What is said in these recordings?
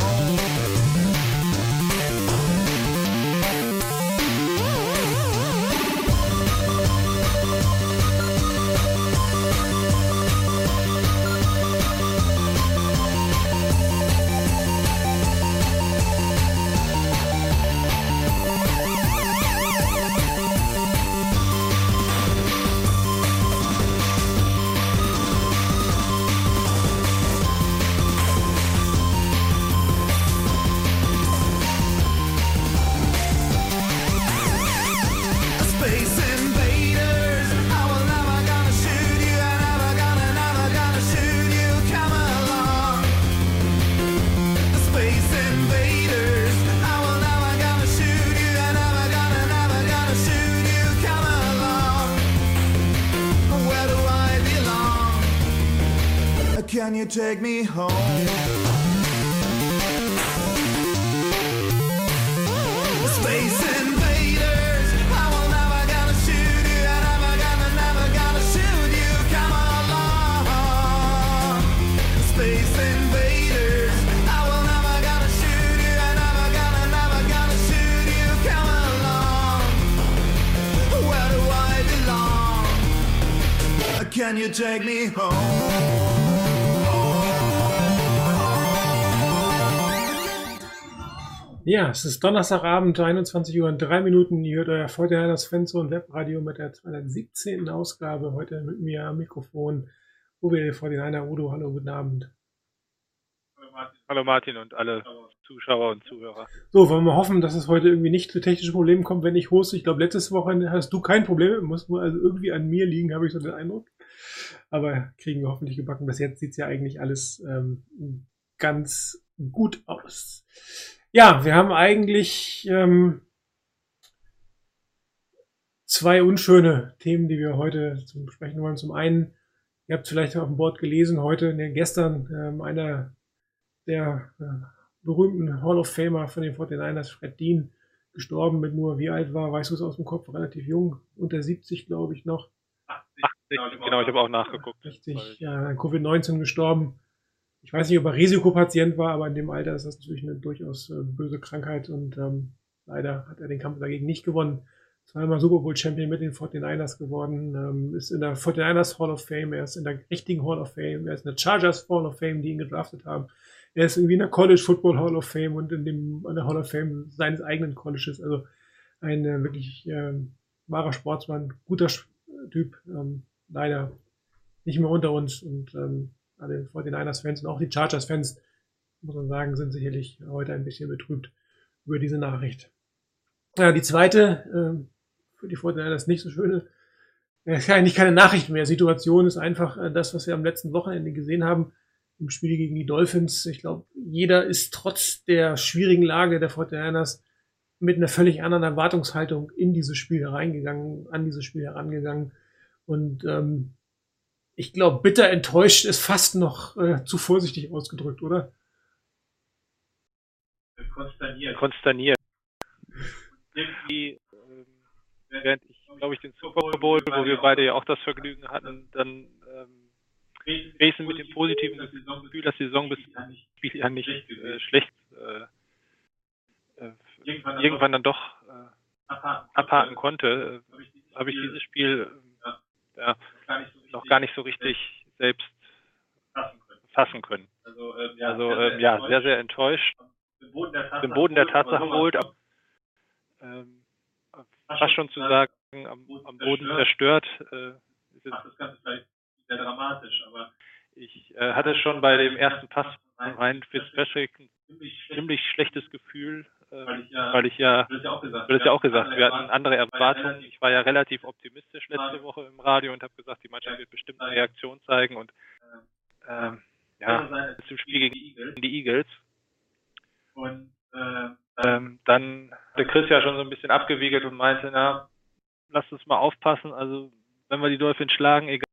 home? You take me home? Space invaders, I will never gonna shoot you. Never gonna, never gonna shoot you. Come along. Space invaders, I will never gonna shoot you. Never gonna, never gonna shoot you. Come along. Where do I belong? Can you take me home? Ja, es ist Donnerstagabend, 21 Uhr und 3 Minuten. Ihr hört euer Fortinanders Fanzone Webradio mit der 217. Ausgabe. Heute mit mir am Mikrofon. Uwe Fortinander, Udo, hallo, guten Abend. Hallo Martin und alle Zuschauer und Zuhörer. So, wollen wir hoffen, dass es heute irgendwie nicht zu technischen Problemen kommt, wenn ich hoste. Ich glaube, letztes Wochenende hast du kein Problem. Muss nur also irgendwie an mir liegen, habe ich so den Eindruck. Aber kriegen wir hoffentlich gebacken. Bis jetzt sieht es ja eigentlich alles ähm, ganz gut aus. Ja, wir haben eigentlich ähm, zwei unschöne Themen, die wir heute zum besprechen wollen. Zum einen, ihr habt vielleicht auf dem Board gelesen, heute, ne, gestern, ähm, einer der äh, berühmten Hall of Famer von den 49ers, Fred Dean, gestorben mit nur, wie alt war, weißt du es aus dem Kopf, relativ jung, unter 70, glaube ich, noch. 80, genau, ich habe auch nachgeguckt. Richtig, ja, an Covid-19 gestorben. Ich weiß nicht, ob er Risikopatient war, aber in dem Alter ist das natürlich eine durchaus äh, böse Krankheit und ähm, leider hat er den Kampf dagegen nicht gewonnen. Zweimal Super Bowl Champion mit den 49ers geworden, ähm, ist in der 49ers Hall of Fame, er ist in der richtigen Hall of Fame, er ist in der Chargers Hall of Fame, die ihn gedraftet haben. Er ist irgendwie in der College Football Hall of Fame und in dem in der Hall of Fame seines eigenen Colleges. Also ein äh, wirklich ähm, wahrer Sportsmann, guter Typ, ähm, leider nicht mehr unter uns und ähm, alle 49ers-Fans und auch die Chargers-Fans, muss man sagen, sind sicherlich heute ein bisschen betrübt über diese Nachricht. Ja, die zweite, ähm, für die 49ers nicht so schöne das ist ja eigentlich keine Nachricht mehr. Situation ist einfach äh, das, was wir am letzten Wochenende gesehen haben im Spiel gegen die Dolphins. Ich glaube, jeder ist trotz der schwierigen Lage der 49ers mit einer völlig anderen Erwartungshaltung in dieses Spiel hereingegangen, an dieses Spiel herangegangen. Und ähm, ich glaube, bitter enttäuscht ist fast noch äh, zu vorsichtig ausgedrückt, oder? Konsterniert. Konsterniert. Irgendwie, ähm, während ich, glaube ich, den Super Bowl, wo wir beide ja auch das Vergnügen hatten, dann ähm, Dresden mit dem positiven Gefühl, dass die Saison bis Spiel ja nicht äh, schlecht äh, äh, irgendwann dann doch äh, abhaken konnte, äh, habe ich dieses Spiel äh, ja, noch gar nicht so richtig selbst fassen können. Also, äh, ja, sehr, sehr enttäuscht. Den Boden der Tatsachen geholt, ähm, fast schon zu sagen, am, am Boden zerstört. Äh, ist das Ganze vielleicht sehr dramatisch, aber ich äh, hatte schon bei dem ersten Pass von Ryan Fitzpatrick ein ziemlich schlechtes Gefühl, weil ich ja, weil ich ja, du hast ja auch gesagt, ja auch gesagt. wir hatten andere Erwartungen. Ich war ja relativ optimistisch letzte Woche im Radio und habe gesagt, die Mannschaft wird bestimmt eine Reaktion zeigen und ähm, ja, zum Spiel gegen die Eagles. Und äh, ähm, dann hat der Chris ja schon so ein bisschen abgewiegelt und meinte, na, lasst uns mal aufpassen, also wenn wir die Dolphins schlagen, egal.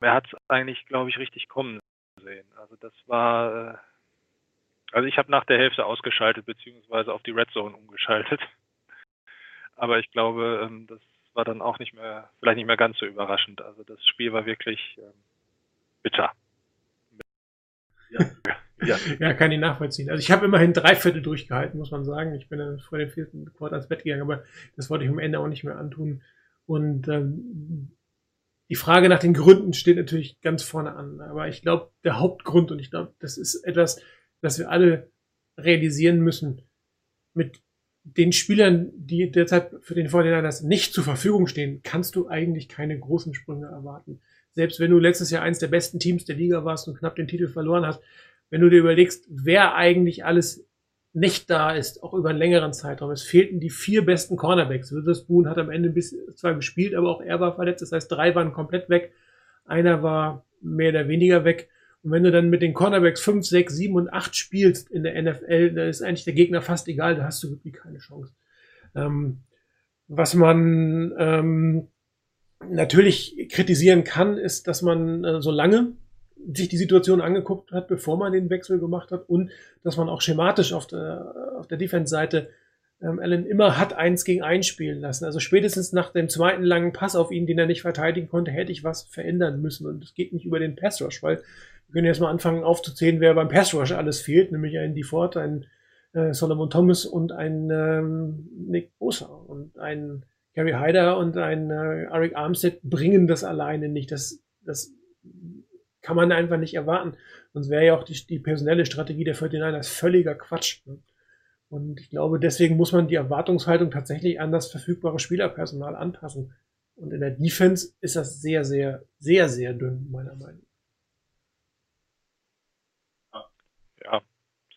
Er hat es eigentlich, glaube ich, richtig kommen sehen. Also das war, äh, also ich habe nach der Hälfte ausgeschaltet, beziehungsweise auf die Red Zone umgeschaltet. Aber ich glaube, ähm, das war dann auch nicht mehr, vielleicht nicht mehr ganz so überraschend. Also das Spiel war wirklich ähm, bitter. Ja. ja. ja, kann ich nachvollziehen. Also ich habe immerhin drei Viertel durchgehalten, muss man sagen. Ich bin dann vor dem vierten Quartal ins Bett gegangen, aber das wollte ich am Ende auch nicht mehr antun. Und ähm, die Frage nach den Gründen steht natürlich ganz vorne an. Aber ich glaube, der Hauptgrund, und ich glaube, das ist etwas, das wir alle realisieren müssen, mit den Spielern, die derzeit für den Vorderlanders nicht zur Verfügung stehen, kannst du eigentlich keine großen Sprünge erwarten. Selbst wenn du letztes Jahr eins der besten Teams der Liga warst und knapp den Titel verloren hast, wenn du dir überlegst, wer eigentlich alles nicht da ist, auch über einen längeren Zeitraum. Es fehlten die vier besten Cornerbacks. Witherspoon hat am Ende bis zwar gespielt, aber auch er war verletzt. Das heißt, drei waren komplett weg. Einer war mehr oder weniger weg. Und wenn du dann mit den Cornerbacks 5, 6, 7 und 8 spielst in der NFL, dann ist eigentlich der Gegner fast egal, da hast du wirklich keine Chance. Ähm, was man ähm, natürlich kritisieren kann, ist, dass man äh, so lange sich die Situation angeguckt hat, bevor man den Wechsel gemacht hat und dass man auch schematisch auf der, auf der Defense-Seite ähm, Allen immer hat eins gegen eins spielen lassen. Also spätestens nach dem zweiten langen Pass auf ihn, den er nicht verteidigen konnte, hätte ich was verändern müssen. Und es geht nicht über den Pass Rush, weil wir können jetzt mal anfangen aufzuzählen, wer beim Pass Rush alles fehlt, nämlich ein DeFord, ein äh, Solomon Thomas und ein ähm, Nick Bosa und ein Gary Hyder und ein äh, Eric Armstead bringen das alleine nicht. Das, das kann man einfach nicht erwarten. Sonst wäre ja auch die, die personelle Strategie der 49ers völliger Quatsch. Ne? Und ich glaube, deswegen muss man die Erwartungshaltung tatsächlich an das verfügbare Spielerpersonal anpassen. Und in der Defense ist das sehr, sehr, sehr, sehr dünn, meiner Meinung nach. Ja,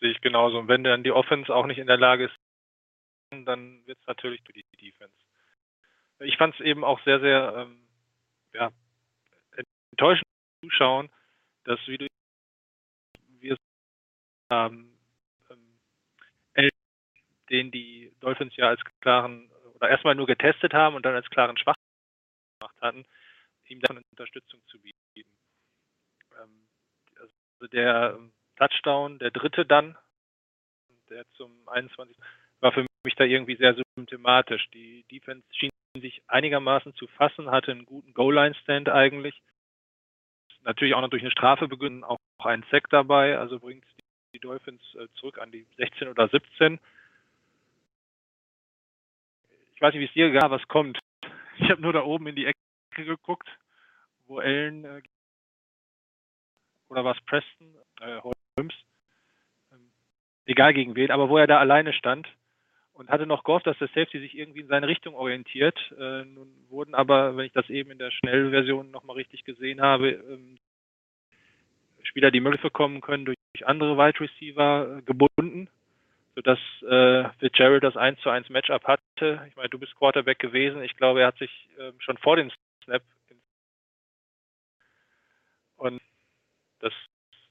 sehe ich genauso. Und wenn dann die Offense auch nicht in der Lage ist, dann wird es natürlich durch die Defense. Ich fand es eben auch sehr, sehr ähm, ja, enttäuschend zuschauen, dass wie du wir haben, ähm, den die Dolphins ja als klaren oder erstmal nur getestet haben und dann als klaren Schwach gemacht hatten, ihm dann Unterstützung zu bieten. Ähm, also der Touchdown, der dritte dann, der zum 21. war für mich da irgendwie sehr symptomatisch. Die Defense schien sich einigermaßen zu fassen, hatte einen guten Goal-Line-Stand eigentlich natürlich auch noch durch eine Strafe beginnen, auch ein Sack dabei, also bringt die Dolphins äh, zurück an die 16 oder 17. Ich weiß nicht, wie es dir gar was kommt. Ich habe nur da oben in die Ecke geguckt, wo Ellen äh, oder was Preston, äh, Holmes, ähm, egal gegen wen, aber wo er da alleine stand und hatte noch gehofft, dass der Safety sich irgendwie in seine Richtung orientiert. Äh, nun wurden aber, wenn ich das eben in der Schnellversion nochmal richtig gesehen habe, ähm, Spieler, die Hilfe kommen können, durch andere Wide Receiver äh, gebunden, sodass äh, Fitzgerald das 1 zu 1 Matchup hatte. Ich meine, du bist Quarterback gewesen. Ich glaube, er hat sich äh, schon vor dem Snap und das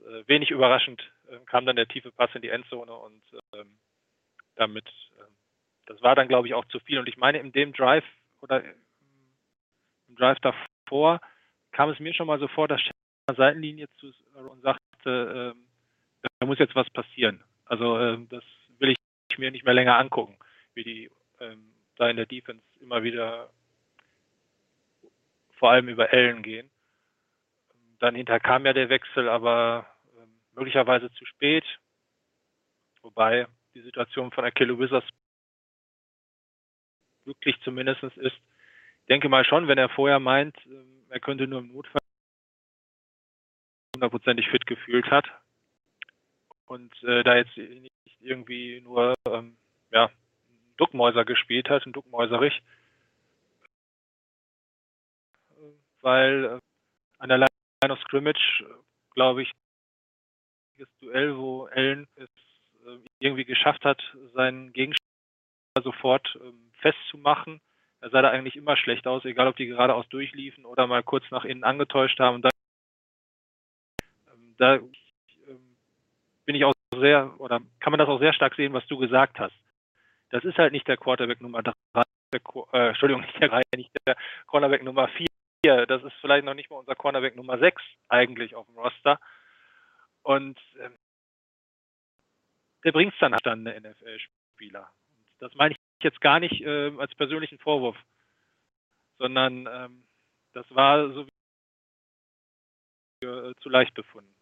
äh, wenig überraschend äh, kam dann der tiefe Pass in die Endzone und ähm, damit, das war dann, glaube ich, auch zu viel. Und ich meine, in dem Drive oder im Drive davor kam es mir schon mal so vor, dass Shannon Seitenlinie zu und sagte, ähm, da muss jetzt was passieren. Also ähm, das will ich mir nicht mehr länger angucken, wie die ähm, da in der Defense immer wieder vor allem über Ellen gehen. Dann hinter kam ja der Wechsel, aber ähm, möglicherweise zu spät. Wobei die Situation von Akelo Wizards glücklich zumindest ist. Ich denke mal schon, wenn er vorher meint, ähm, er könnte nur im Notfall hundertprozentig fit gefühlt hat und äh, da jetzt nicht irgendwie nur ähm, ja, Duckmäuser gespielt hat, ein Duckmäuserich, weil äh, an der Line of Scrimmage, glaube ich, das Duell, wo Allen es äh, irgendwie geschafft hat, seinen Gegenspieler sofort ähm, festzumachen. Er sah da eigentlich immer schlecht aus, egal ob die geradeaus durchliefen oder mal kurz nach innen angetäuscht haben. Und da, ähm, da ähm, bin ich auch sehr, oder kann man das auch sehr stark sehen, was du gesagt hast. Das ist halt nicht der Quarterback Nummer 3, der, äh, Entschuldigung, nicht der 3, nicht der Cornerback Nummer 4. Das ist vielleicht noch nicht mal unser Cornerback Nummer 6 eigentlich auf dem Roster. Und ähm, der bringt es dann halt an eine NFL-Spieler. Das meine ich jetzt gar nicht äh, als persönlichen Vorwurf, sondern ähm, das war so wie äh, zu leicht befunden.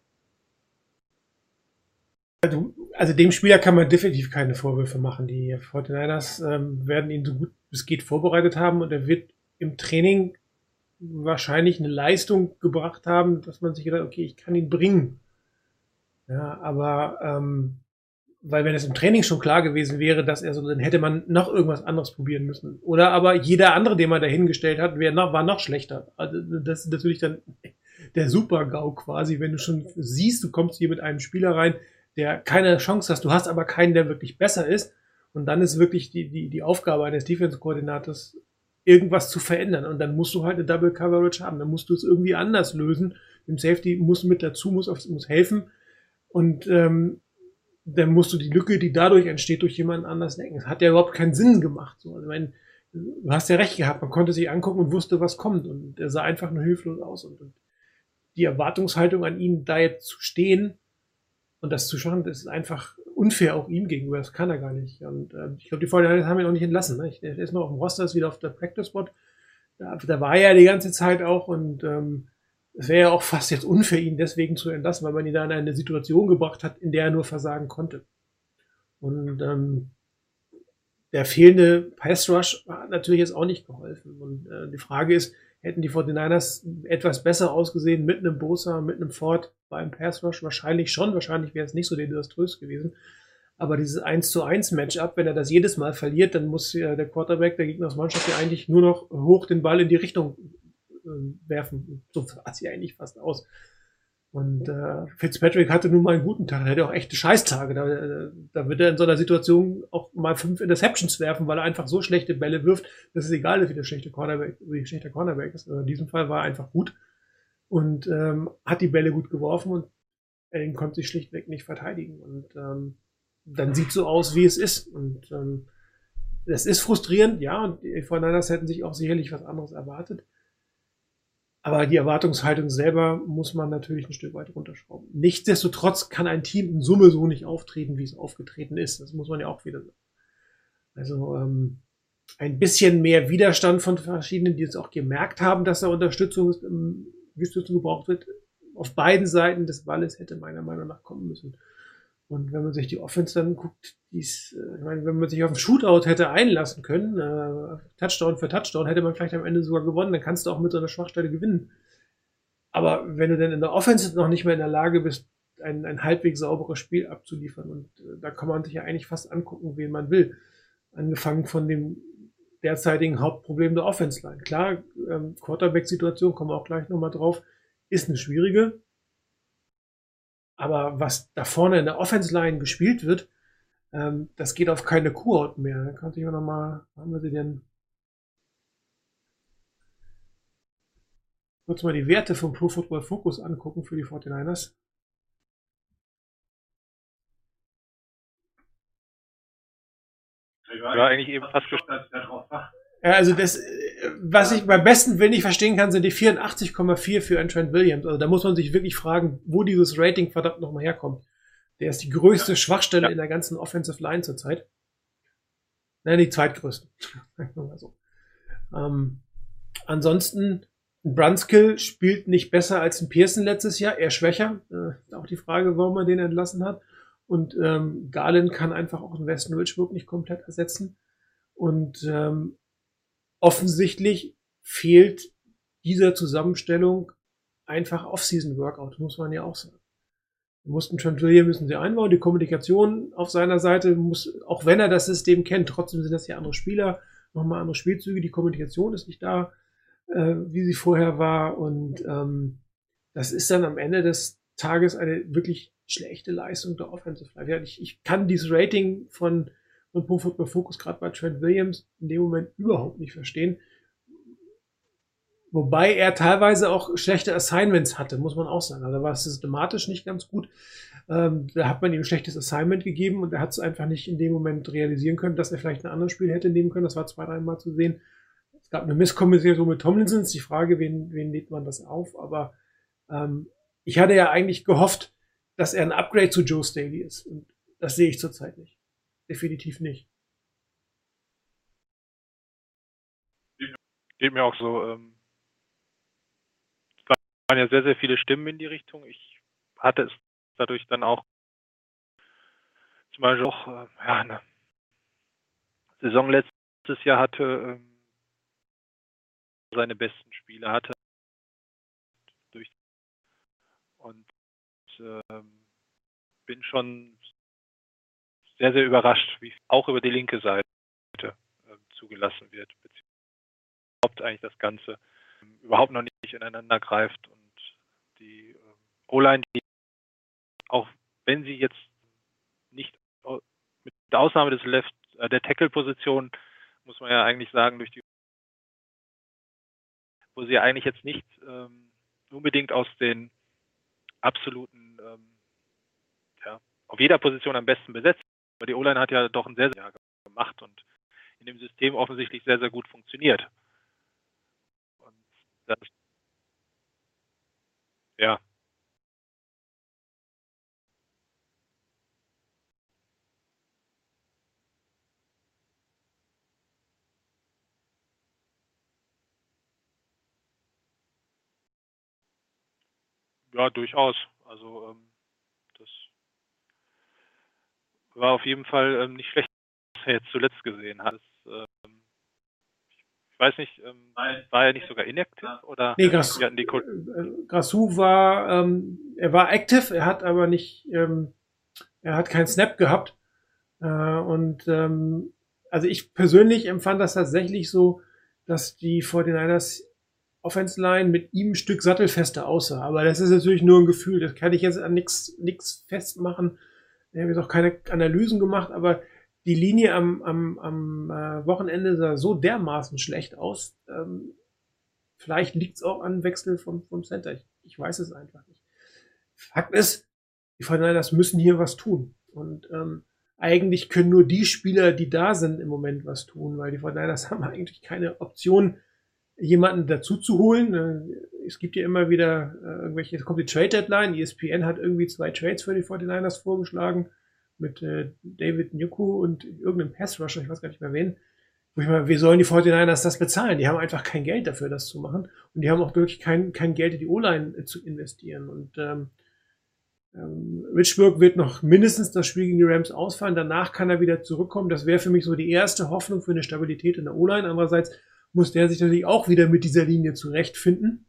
Also, also dem Spieler kann man definitiv keine Vorwürfe machen. Die 49ers ähm, werden ihn so gut es geht vorbereitet haben und er wird im Training wahrscheinlich eine Leistung gebracht haben, dass man sich gedacht, okay, ich kann ihn bringen. Ja, aber ähm, weil wenn es im Training schon klar gewesen wäre, dass er so, dann hätte man noch irgendwas anderes probieren müssen. Oder aber jeder andere, den man dahingestellt hat, wäre noch, war noch schlechter. Also das ist natürlich dann der Super-GAU quasi, wenn du schon siehst, du kommst hier mit einem Spieler rein, der keine Chance hast, du hast aber keinen, der wirklich besser ist. Und dann ist wirklich die, die, die Aufgabe eines Defense-Koordinators, irgendwas zu verändern. Und dann musst du halt eine Double Coverage haben. Dann musst du es irgendwie anders lösen. Dem Safety muss mit dazu, muss, auf, muss helfen. Und ähm, dann musst du die Lücke, die dadurch entsteht, durch jemanden anders decken. Es hat ja überhaupt keinen Sinn gemacht. So. Also, mein, du hast ja recht gehabt. Man konnte sich angucken und wusste, was kommt. Und er sah einfach nur hilflos aus. Und, und die Erwartungshaltung an ihn, da jetzt zu stehen und das zu schaffen, das ist einfach unfair auch ihm gegenüber. Das kann er gar nicht. Und äh, ich glaube, die Vorteile haben ihn auch nicht entlassen. Ne? Der ist noch auf dem Roster, ist wieder auf der Practice Spot. Da, da war er die ganze Zeit auch und ähm, es wäre ja auch fast jetzt unfair, ihn deswegen zu entlassen, weil man ihn da in eine Situation gebracht hat, in der er nur versagen konnte. Und ähm, der fehlende Pass Rush hat natürlich jetzt auch nicht geholfen. Und äh, die Frage ist, hätten die 49ers etwas besser ausgesehen mit einem Bosa, mit einem Ford beim Pass Rush? Wahrscheinlich schon. Wahrscheinlich wäre es nicht so desaströs gewesen. Aber dieses 1 zu 1 Matchup, wenn er das jedes Mal verliert, dann muss ja der Quarterback der Gegnersmannschaft ja eigentlich nur noch hoch den Ball in die Richtung äh, werfen. So sah ja eigentlich fast aus. Und äh, Fitzpatrick hatte nun mal einen guten Tag. Er hatte auch echte Scheißtage. Da, da wird er in so einer Situation auch mal fünf Interceptions werfen, weil er einfach so schlechte Bälle wirft, dass es egal ist, wie der schlechte Cornerback, wie schlechter Cornerback ist. Also in diesem Fall war er einfach gut und ähm, hat die Bälle gut geworfen und er konnte sich schlichtweg nicht verteidigen. Und ähm, dann sieht so aus, wie es ist. Und ähm, das ist frustrierend, ja, und die Fortinanders hätten sich auch sicherlich was anderes erwartet. Aber die Erwartungshaltung selber muss man natürlich ein Stück weit runterschrauben. Nichtsdestotrotz kann ein Team in Summe so nicht auftreten, wie es aufgetreten ist. Das muss man ja auch wieder sagen. Also ähm, ein bisschen mehr Widerstand von verschiedenen, die es auch gemerkt haben, dass da Unterstützung, ähm, Unterstützung gebraucht wird. Auf beiden Seiten des Balles hätte meiner Meinung nach kommen müssen. Und wenn man sich die Offense dann guckt, dies, äh, ich meine, wenn man sich auf einen Shootout hätte einlassen können, äh, Touchdown für Touchdown, hätte man vielleicht am Ende sogar gewonnen, dann kannst du auch mit so einer Schwachstelle gewinnen. Aber wenn du dann in der Offense noch nicht mehr in der Lage bist, ein, ein halbwegs sauberes Spiel abzuliefern, und äh, da kann man sich ja eigentlich fast angucken, wen man will. Angefangen von dem derzeitigen Hauptproblem der Offense-Line. Klar, ähm, Quarterback-Situation, kommen wir auch gleich nochmal drauf, ist eine schwierige. Aber was da vorne in der Offense Line gespielt wird, Ähm, das geht auf keine Kurort mehr. Da kann ich noch mal, haben wir sie denn? Kurz mal die Werte vom Pro Football Focus angucken für die 49ers. Ich war eigentlich eben fast gespannt. Ja, also das, äh, was ich beim besten Willen nicht verstehen kann, sind die 84,4 für einen Trent Williams. Also da muss man sich wirklich fragen, wo dieses Rating verdammt nochmal herkommt. Der ist die größte Schwachstelle Ja. in der ganzen Offensive Line zurzeit. Nein, die zweitgrößte. Sagen wir mal so. Ähm, ansonsten, ein Brunskill spielt nicht besser als ein Pearson letztes Jahr, eher schwächer. Äh, auch die Frage, warum man den entlassen hat. Und ähm, Garland kann einfach auch den Weston Richburg nicht komplett ersetzen. Und ähm, offensichtlich fehlt dieser Zusammenstellung einfach Off-Season-Workout, muss man ja auch sagen. Wir mussten Williams müssen sie einbauen, die Kommunikation auf seiner Seite muss, auch wenn er das System kennt, trotzdem sind das ja andere Spieler, nochmal andere Spielzüge, die Kommunikation ist nicht da, äh, wie sie vorher war und ähm, das ist dann am Ende des Tages eine wirklich schlechte Leistung der Offensive Line. Ja, Ich, ich kann dieses Rating von von Pro Football Focus gerade bei Trent Williams in dem Moment überhaupt nicht verstehen. Wobei er teilweise auch schlechte Assignments hatte, muss man auch sagen. Also war es systematisch nicht ganz gut. Ähm, da hat man ihm ein schlechtes Assignment gegeben und er hat es einfach nicht in dem Moment realisieren können, dass er vielleicht ein anderes Spiel hätte nehmen können. Das war zwei, dreimal zu sehen. Es gab eine Misskommunikation mit Tomlinsons. Die Frage, wen, wen lädt man das auf? Aber ähm, ich hatte ja eigentlich gehofft, dass er ein Upgrade zu Joe Staley ist. Und das sehe ich zurzeit nicht. Definitiv nicht. Geht mir auch so. Ähm, es waren ja sehr, sehr viele Stimmen in die Richtung. Ich hatte es dadurch dann auch zum Beispiel auch äh, ja, eine Saison letztes Jahr hatte, ähm, seine besten Spiele hatte. Durch und ähm, bin schon sehr, sehr überrascht, wie auch über die linke Seite ähm, zugelassen wird, beziehungsweise überhaupt eigentlich das Ganze ähm, überhaupt noch nicht ineinander greift und die ähm, O-Line, die auch wenn sie jetzt nicht mit der Ausnahme des Left, äh, der Tackle-Position, muss man ja eigentlich sagen, durch die wo sie eigentlich jetzt nicht ähm, unbedingt aus den absoluten ähm, ja, auf jeder Position am besten besetzt. Aber die O-Line hat ja doch ein sehr, sehr Jahr gemacht und in dem System offensichtlich sehr, sehr gut funktioniert. Und das, ja, ja, durchaus. Also ähm, das war auf jeden Fall ähm, nicht schlecht, was er jetzt zuletzt gesehen hat. Das, ähm, ich weiß nicht, ähm, war er nicht sogar inactive oder? Nee, Gras, Ja, äh, Grassou war, ähm, er war active, er hat aber nicht, ähm, er hat keinen Snap gehabt. Äh, und ähm, also ich persönlich empfand das tatsächlich so, dass die 49ers Offense Line mit ihm ein Stück sattelfester aussah. Aber das ist natürlich nur ein Gefühl. Das kann ich jetzt an nichts festmachen. Ich habe jetzt auch keine Analysen gemacht, aber die Linie am, am, am äh, Wochenende sah so dermaßen schlecht aus. Ähm, vielleicht liegt es auch an Wechsel vom, vom Center. Ich, ich weiß es einfach nicht. Fakt ist, die 49ers müssen hier was tun. Und ähm, eigentlich können nur die Spieler, die da sind, im Moment was tun, weil die 49ers haben eigentlich keine Option, jemanden dazu zu holen. Äh, Es gibt ja immer wieder äh, irgendwelche, es kommt die Trade Deadline, ESPN hat irgendwie zwei Trades für die 49ers vorgeschlagen mit äh, David Nuku und irgendeinem Pass Rusher, ich weiß gar nicht mehr wen. Wo ich mal, wie sollen die 49ers das bezahlen? Die haben einfach kein Geld dafür, das zu machen. Und die haben auch wirklich kein, kein Geld in die O-Line äh, zu investieren. Und ähm, ähm, Richburg wird noch mindestens das Spiel gegen die Rams ausfallen. Danach kann er wieder zurückkommen. Das wäre für mich so die erste Hoffnung für eine Stabilität in der O-Line. Andererseits muss der sich natürlich auch wieder mit dieser Linie zurechtfinden.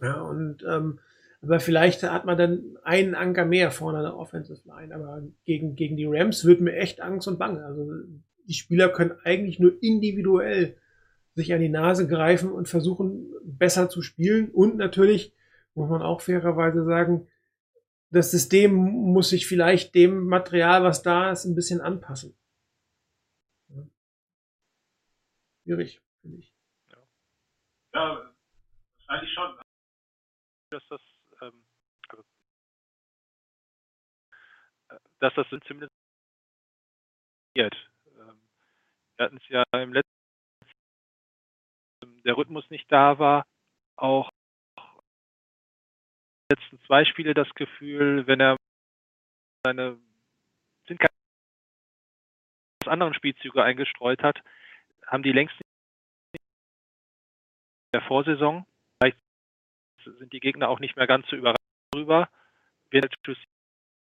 Ja, und ähm, aber vielleicht hat man dann einen Anker mehr vorne an der Offensive Line. Aber gegen, gegen die Rams wird mir echt Angst und Bange. Also die Spieler können eigentlich nur individuell sich an die Nase greifen und versuchen, besser zu spielen. Und natürlich muss man auch fairerweise sagen, das System muss sich vielleicht dem Material, was da ist, ein bisschen anpassen. Schwierig, finde ich. Ja, wahrscheinlich schon. Dass das, ähm, also, äh, dass das zumindest ähm, wir hatten es ja im letzten der Rhythmus nicht da war, auch letzten zwei Spiele das Gefühl, wenn er seine sind keine anderen Spielzüge eingestreut hat, haben die längst der Vorsaison. Vielleicht sind die Gegner auch nicht mehr ganz so überrascht darüber, wenn der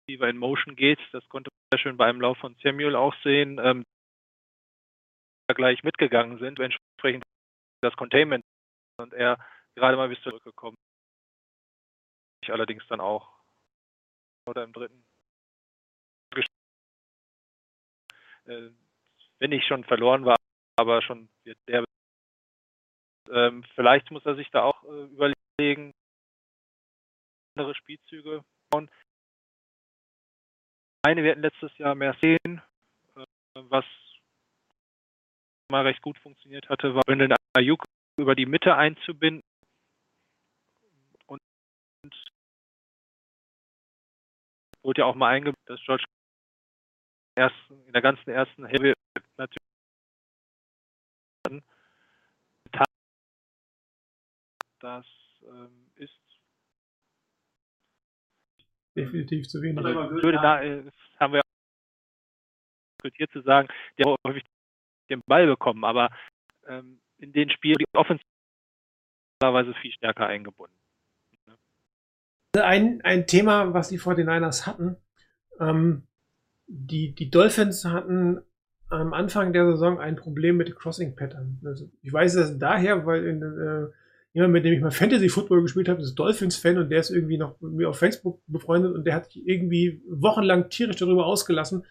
Receiver in Motion geht. Das konnte man sehr schön bei einem Lauf von Samuel auch sehen. Ähm, gleich mitgegangen sind, entsprechend das Containment und er gerade mal bis zurückgekommen ich allerdings dann auch oder im dritten äh, wenn ich schon verloren war, aber schon der ähm, vielleicht muss er sich da auch äh, überlegen andere Spielzüge bauen. Eine, wir hatten letztes Jahr mehr sehen, äh, was mal recht gut funktioniert hatte, war Brendan Ayuk über die Mitte einzubinden und wurde ja auch mal eingebaut, dass George ersten, in der ganzen ersten Hälfte natürlich das ähm, ist definitiv zu wenig. Würde da, äh, haben wir diskutiert zu sagen, der hat häufig den Ball bekommen, aber ähm, in den Spielen die Offensive viel stärker eingebunden. Ein, ein Thema, was die 49ers hatten, ähm, die, die Dolphins hatten am Anfang der Saison ein Problem mit Crossing Pattern. Also ich weiß das daher, weil in, äh, jemand, mit dem ich mal Fantasy Football gespielt habe, ist Dolphins-Fan und der ist irgendwie noch mit mir auf Facebook befreundet und der hat sich irgendwie wochenlang tierisch darüber ausgelassen,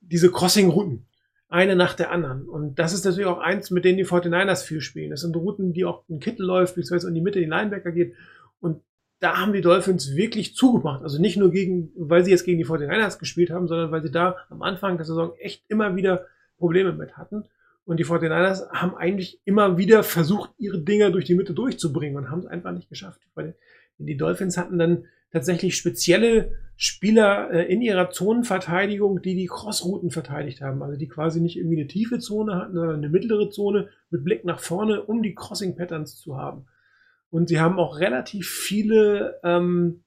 diese Crossing-Routen. Eine nach der anderen. Und das ist natürlich auch eins, mit denen die 49ers viel spielen. Das sind Routen, die auch ein Kittel läuft, beziehungsweise in die Mitte die Linebacker geht. Und da haben die Dolphins wirklich zugemacht. Also nicht nur gegen, weil sie jetzt gegen die 49ers gespielt haben, sondern weil sie da am Anfang der Saison echt immer wieder Probleme mit hatten. Und die 49ers haben eigentlich immer wieder versucht, ihre Dinger durch die Mitte durchzubringen und haben es einfach nicht geschafft. Weil die Dolphins hatten dann tatsächlich spezielle Spieler äh, in ihrer Zonenverteidigung, die die Crossrouten verteidigt haben. Also die quasi nicht irgendwie eine tiefe Zone hatten, sondern eine mittlere Zone mit Blick nach vorne, um die Crossing Patterns zu haben. Und sie haben auch relativ viele ähm,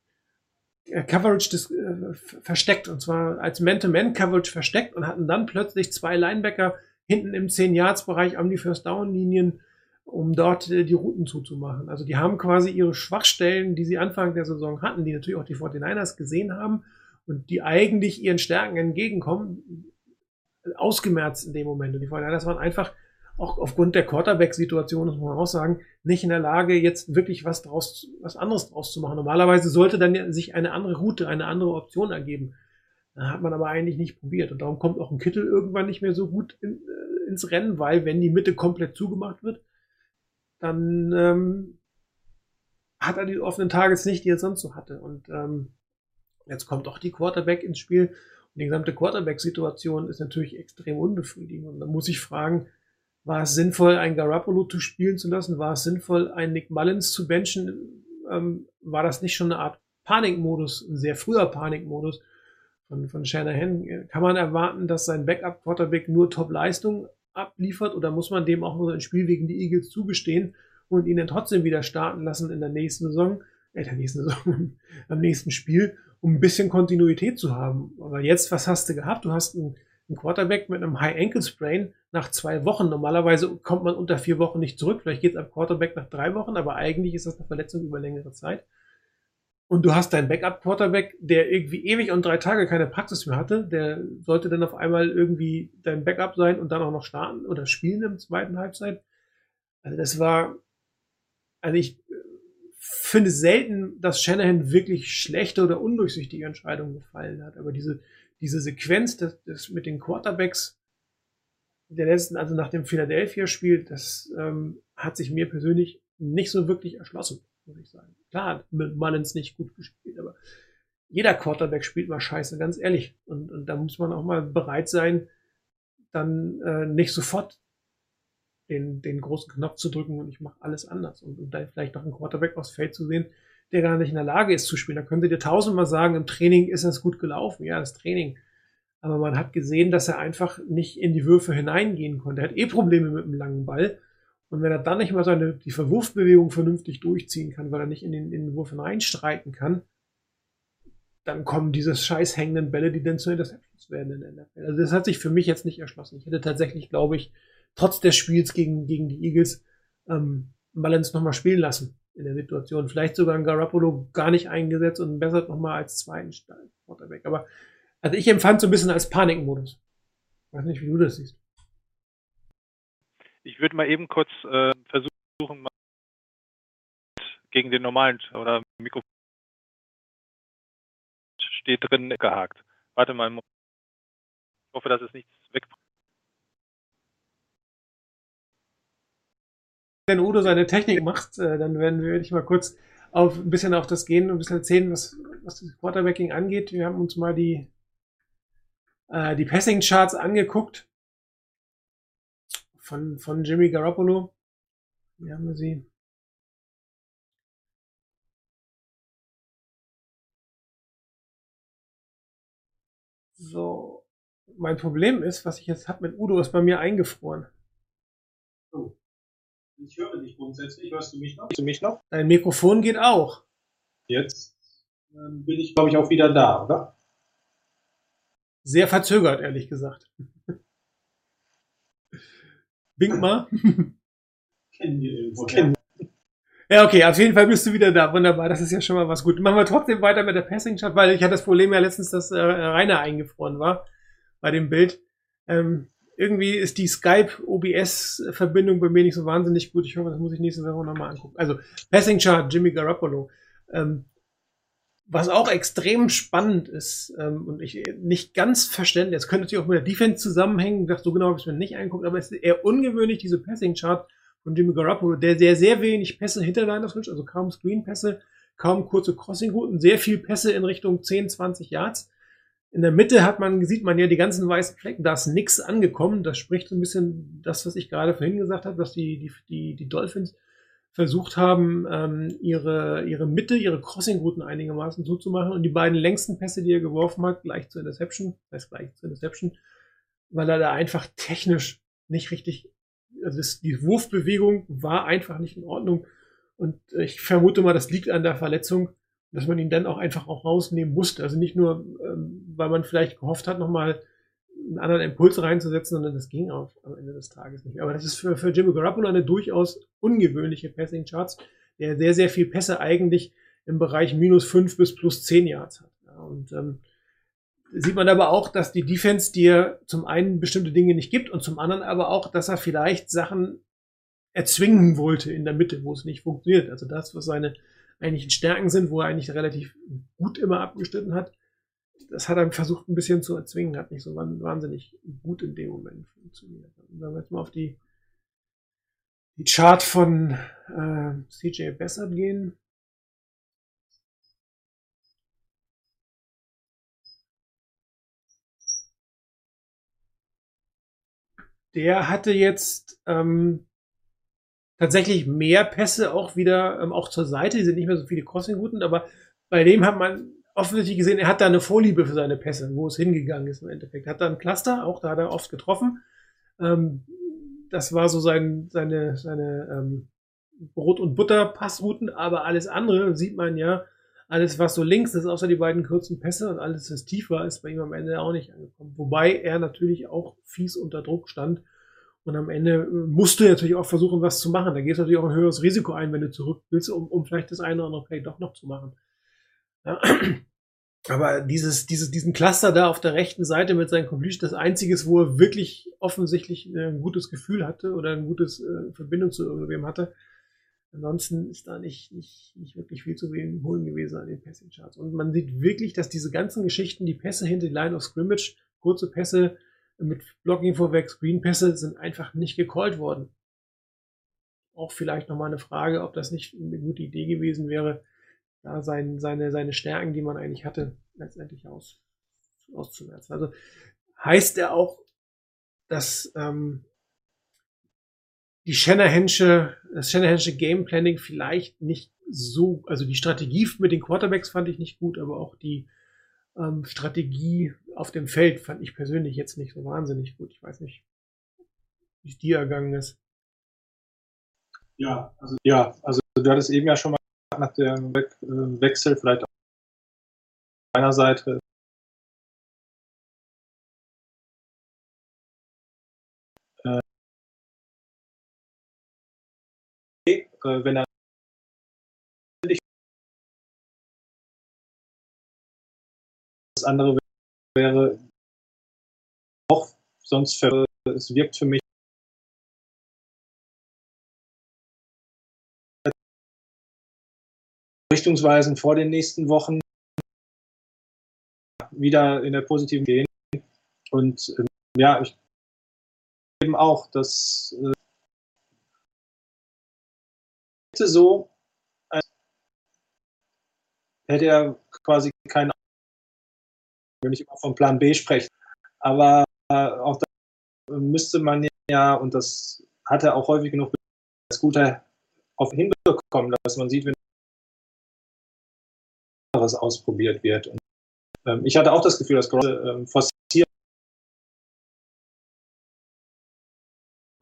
äh, Coverage des, äh, versteckt, und zwar als Man-to-Man-Coverage versteckt und hatten dann plötzlich zwei Linebacker hinten im 10-Yards-Bereich an die First-Down-Linien, um dort äh, die Routen zuzumachen. Also die haben quasi ihre Schwachstellen, die sie Anfang der Saison hatten, die natürlich auch die 49ers gesehen haben und die eigentlich ihren Stärken entgegenkommen, ausgemerzt in dem Moment. Und die 49ers waren einfach auch aufgrund der Quarterback-Situation, muss man auch sagen, nicht in der Lage, jetzt wirklich was draus, was anderes draus zu machen. Normalerweise sollte dann sich eine andere Route, eine andere Option ergeben. Hat man aber eigentlich nicht probiert. Und darum kommt auch ein Kittel irgendwann nicht mehr so gut in, äh, ins Rennen, weil wenn die Mitte komplett zugemacht wird, dann ähm, hat er die offenen Targets nicht, die er sonst so hatte. Und ähm, jetzt kommt auch die Quarterback ins Spiel. Und die gesamte Quarterback-Situation ist natürlich extrem unbefriedigend. Und da muss ich fragen, war es sinnvoll, einen Garoppolo zu spielen zu lassen? War es sinnvoll, einen Nick Mullins zu benchen? Ähm, war das nicht schon eine Art Panikmodus, ein sehr früher Panikmodus von, von Shanahan? Kann man erwarten, dass sein Backup-Quarterback nur Top-Leistung abliefert oder muss man dem auch nur ein Spiel gegen die Eagles zugestehen und ihn dann trotzdem wieder starten lassen in der nächsten Saison, äh, der nächsten Saison, am nächsten Spiel, um ein bisschen Kontinuität zu haben? Aber jetzt, was hast du gehabt? Du hast einen, einen Quarterback mit einem High Ankle Sprain, nach zwei Wochen. Normalerweise kommt man unter vier Wochen nicht zurück. Vielleicht geht es am Quarterback nach drei Wochen, aber eigentlich ist das eine Verletzung über längere Zeit. Und du hast deinen Backup-Quarterback, der irgendwie ewig und drei Tage keine Praxis mehr hatte. Der sollte dann auf einmal irgendwie dein Backup sein und dann auch noch starten oder spielen im zweiten Halbzeit. Also das war, also ich finde selten, dass Shanahan wirklich schlechte oder undurchsichtige Entscheidungen gefallen hat. Aber diese, diese Sequenz des, des mit den Quarterbacks der letzten, also nach dem Philadelphia-Spiel, das ähm, hat sich mir persönlich nicht so wirklich erschlossen, muss ich sagen. Klar, mit Mullins nicht gut gespielt, aber jeder Quarterback spielt mal scheiße, ganz ehrlich. Und, und da muss man auch mal bereit sein, dann äh, nicht sofort den, den großen Knopf zu drücken und ich mache alles anders. Und, und dann vielleicht noch einen Quarterback aufs Feld zu sehen, der gar nicht in der Lage ist zu spielen. Da könnte dir tausendmal sagen, im Training ist das gut gelaufen. Ja, das Training. Aber man hat gesehen, dass er einfach nicht in die Würfe hineingehen konnte. Er hat eh Probleme mit dem langen Ball. Und wenn er dann nicht mal seine, die Verwurfbewegung vernünftig durchziehen kann, weil er nicht in den, in den Wurf hineinstreiten kann, dann kommen diese scheiß hängenden Bälle, die dann zu Interceptions werden in der NFL. Also das hat sich für mich jetzt nicht erschlossen. Ich hätte tatsächlich, glaube ich, trotz des Spiels gegen, gegen die Eagles ähm, Mullins nochmal spielen lassen in der Situation. Vielleicht sogar ein Garoppolo gar nicht eingesetzt und bessert nochmal als zweiten Quarterback. Aber also ich empfand so ein bisschen als Panikmodus. Weiß nicht, wie du das siehst. Ich würde mal eben kurz äh, versuchen, gegen den normalen oder Mikrofon steht drin gehakt. Warte mal. Ich hoffe, dass es nichts weg. Wenn Udo seine Technik macht, äh, dann werden wir ich mal kurz auf ein bisschen auf das gehen und ein bisschen erzählen, was, was das Quarterbacking angeht. Wir haben uns mal die, äh, die Passing Charts angeguckt von, von Jimmy Garoppolo. Hier haben wir sie. So, mein Problem ist, was ich jetzt habe mit Udo, ist bei mir eingefroren. Oh. Ich höre dich grundsätzlich. Hörst du mich noch? Hörst du mich noch? Dein Mikrofon geht auch. Jetzt ähm, bin ich, glaube ich, auch wieder da, oder? Sehr verzögert, ehrlich gesagt. Wink mal. Kennen wir irgendwo. Kennen Ja, okay, auf jeden Fall bist du wieder da. Wunderbar, das ist ja schon mal was gut. Machen wir trotzdem weiter mit der Passing Chat, weil ich hatte das Problem ja letztens, dass äh, Rainer eingefroren war bei dem Bild. Ähm, irgendwie ist die Skype-OBS-Verbindung bei mir nicht so wahnsinnig gut. Ich hoffe, das muss ich nächste Woche nochmal angucken. Also, Passing Chart, Jimmy Garoppolo. Ähm, was auch extrem spannend ist ähm, und ich nicht ganz verständlich, es könnte natürlich auch mit der Defense zusammenhängen, das so genau habe ich mir nicht angeguckt, aber es ist eher ungewöhnlich, diese Passing-Chart von Jimmy Garoppolo, der sehr, sehr wenig Pässe hinter Liners wünscht, also kaum Screen-Pässe, kaum kurze Crossing-Routen, sehr viel Pässe in Richtung 10, 20 Yards. In der Mitte hat man, sieht man ja die ganzen weißen Flecken, da ist nichts angekommen. Das spricht so ein bisschen das, was ich gerade vorhin gesagt habe, dass die, die, die, die Dolphins versucht haben, ähm, ihre, ihre Mitte, ihre Crossing-Routen einigermaßen so zu machen und die beiden längsten Pässe, die er geworfen hat, gleich zur Interception, heißt gleich zur Interception, weil er da einfach technisch nicht richtig, also das, die Wurfbewegung war einfach nicht in Ordnung und ich vermute mal, das liegt an der Verletzung, dass man ihn dann auch einfach auch rausnehmen musste. Also nicht nur, ähm, weil man vielleicht gehofft hat, nochmal einen anderen Impuls reinzusetzen, sondern das ging auf am Ende des Tages nicht. Aber das ist für, für Jimmy Garoppolo eine durchaus ungewöhnliche Passing Charts, der sehr, sehr viel Pässe eigentlich im Bereich minus fünf bis plus zehn Yards hat. Ja, und ähm, sieht man aber auch, dass die Defense dir zum einen bestimmte Dinge nicht gibt und zum anderen aber auch, dass er vielleicht Sachen erzwingen wollte in der Mitte, wo es nicht funktioniert. Also das, was seine eigentlichen Stärken sind, wo er eigentlich relativ gut immer abgeschnitten hat, das hat er versucht ein bisschen zu erzwingen, hat nicht so wahnsinnig gut in dem Moment funktioniert. Und wenn wir jetzt mal auf die, die Chart von äh, CJ Bessert gehen. Der hatte jetzt ähm, tatsächlich mehr Pässe auch wieder, ähm, auch zur Seite. Die sind nicht mehr so viele Crossing-Routen, aber bei dem hat man offensichtlich gesehen, er hat da eine Vorliebe für seine Pässe, wo es hingegangen ist im Endeffekt. Hat da ein Cluster, auch da hat er oft getroffen. Ähm, das war so sein, seine, seine ähm, Brot- und Butter-Passrouten, aber alles andere sieht man ja, alles was so links ist, außer die beiden kurzen Pässe und alles was tief war, ist bei ihm am Ende auch nicht angekommen. Wobei er natürlich auch fies unter Druck stand. Und am Ende musst du natürlich auch versuchen, was zu machen. Da gehst du natürlich auch ein höheres Risiko ein, wenn du zurück willst, um, um vielleicht das eine oder andere Play doch noch zu machen. Aber dieses, dieses, diesen Cluster da auf der rechten Seite mit seinem Completion, das einzige ist, wo er wirklich offensichtlich ein gutes Gefühl hatte oder ein gutes äh, Verbindung zu irgendwem hatte. Ansonsten ist da nicht, nicht, nicht wirklich viel zu holen gewesen an den Passing Charts. Und man sieht wirklich, dass diese ganzen Geschichten, die Pässe hinter die Line of Scrimmage, kurze Pässe mit Blocking vorweg, Screen Pässe, sind einfach nicht gecallt worden. Auch vielleicht nochmal eine Frage, ob das nicht eine gute Idee gewesen wäre, da sein, seine, seine Stärken, die man eigentlich hatte, letztendlich aus, auszumerzen. Also heißt er auch, dass ähm, die Shanahansche, das Shanahansche Game Planning vielleicht nicht so, also die Strategie mit den Quarterbacks fand ich nicht gut, aber auch die ähm, Strategie auf dem Feld fand ich persönlich jetzt nicht so wahnsinnig gut. Ich weiß nicht, wie es dir ergangen ist. Ja, also, ja, also du hattest eben ja schon mal nach dem We äh, Wechsel vielleicht auf meiner Seite. Äh, äh wenn er das andere wäre auch sonst es wirkt für mich richtungsweisend vor den nächsten Wochen wieder in der positiven gehen. Und äh, ja, ich eben auch, dass äh, so, hätte er quasi keinen, wenn ich immer vom Plan B spreche, aber äh, auch da müsste man ja, und das hat er auch häufig genug als guter auf hinbekommen, dass man sieht, wenn anderes ausprobiert wird. Und, ähm, ich hatte auch das Gefühl, dass Grosse ähm, forciert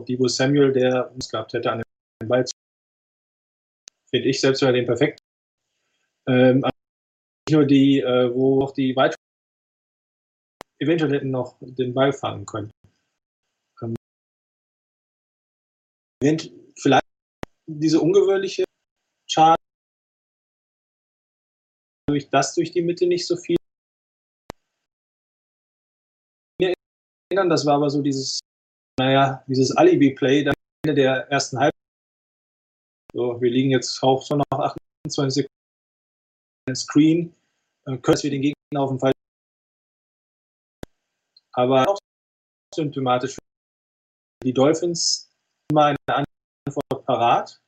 Divo Samuel, der es gehabt hätte, an den Ball zu finde ich selbst er den perfekt. Ähm, nicht nur die, äh, wo auch die weiteren eventuell hätten noch den Ball fangen können. Ähm, vielleicht diese ungewöhnliche Chart durch das durch die Mitte nicht so viel erinnern. Das war aber so dieses, naja, dieses Alibi-Play dann Ende der ersten Halbzeit. So, wir liegen jetzt auch schon noch 28 Sekunden Screen, äh, können wir den Gegner auf dem Fall. Aber auch symptomatisch die Dolphins immer eine Antwort parat,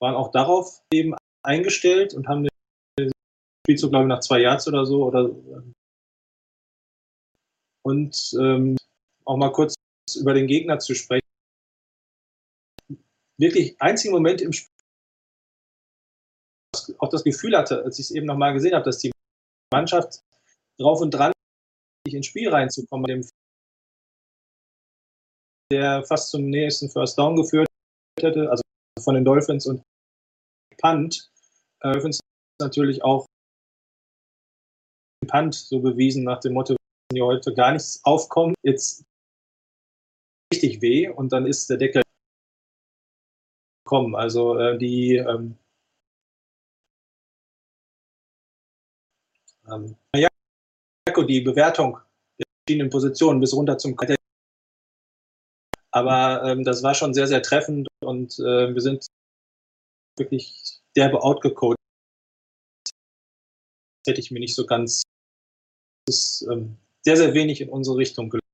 waren auch darauf eben eingestellt und haben Spielzug, glaube ich, nach zwei Yards oder so. Oder, und ähm, auch mal kurz über den Gegner zu sprechen. Wirklich einzigen Moment im Spiel, auch das Gefühl hatte, als ich es eben nochmal gesehen habe, dass die Mannschaft drauf und dran ins Spiel reinzukommen, dem der fast zum nächsten First Down geführt hätte, also von den Dolphins und Punt. Äh, Dolphins natürlich auch Punt so bewiesen nach dem Motto, wenn hier heute gar nichts aufkommt, jetzt richtig weh und dann ist der Deckel kommen. Also äh, die ähm, ähm, ja, die Bewertung der verschiedenen Positionen bis runter zum Kater. Aber ähm, das war schon sehr, sehr treffend und äh, wir sind wirklich derbe outgecoacht. Hätte ich mir nicht so ganz ist ähm, sehr, sehr wenig in unsere Richtung gelaufen.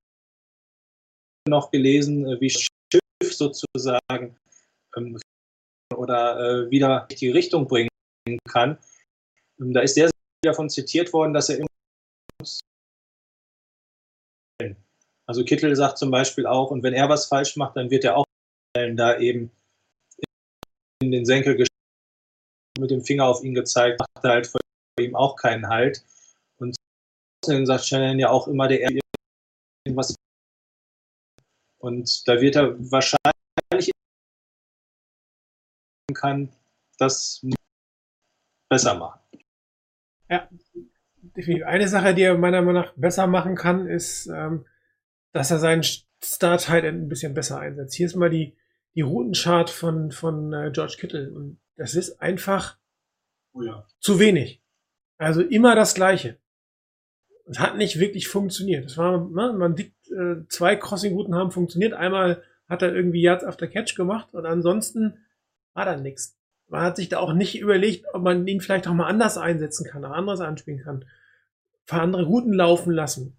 noch gelesen, äh, wie Schiff sozusagen ähm, oder äh, wieder die Richtung bringen kann. Ähm, da ist sehr, sehr davon zitiert worden, dass er also Kittel sagt zum Beispiel auch, und wenn er was falsch macht, dann wird er auch da eben in den Senkel mit dem Finger auf ihn gezeigt, macht er halt vor ihm auch keinen Halt. Shannon ja auch immer, der irgendwas. Und da wird er wahrscheinlich kann das besser machen. Ja, definitiv. Eine Sache, die er meiner Meinung nach besser machen kann, ist, ähm, dass er seinen Start halt ein bisschen besser einsetzt. Hier ist mal die, die Routenchart von, von äh, George Kittle und das ist einfach oh ja. zu wenig. Also immer das Gleiche. Es hat nicht wirklich funktioniert. Es war, ne, man sieht, äh, zwei Crossing-Routen haben funktioniert. Einmal hat er irgendwie Yards after Catch gemacht und ansonsten war da nichts. Man hat sich da auch nicht überlegt, ob man ihn vielleicht auch mal anders einsetzen kann, auch anderes anspielen kann. Für andere Routen laufen lassen.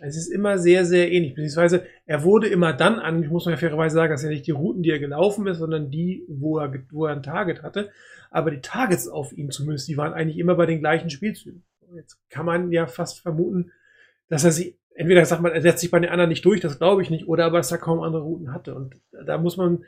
Es ist immer sehr, sehr ähnlich. Beziehungsweise er wurde immer dann an, ich muss ja fairerweise sagen, dass ja nicht die Routen, die er gelaufen ist, sondern die, wo er, wo er ein Target hatte. Aber die Targets auf ihm zumindest, die waren eigentlich immer bei den gleichen Spielzügen. Jetzt kann man ja fast vermuten, dass er sich, entweder sagt man, er setzt sich bei den anderen nicht durch, das glaube ich nicht, oder aber dass er kaum andere Routen hatte. Und da muss man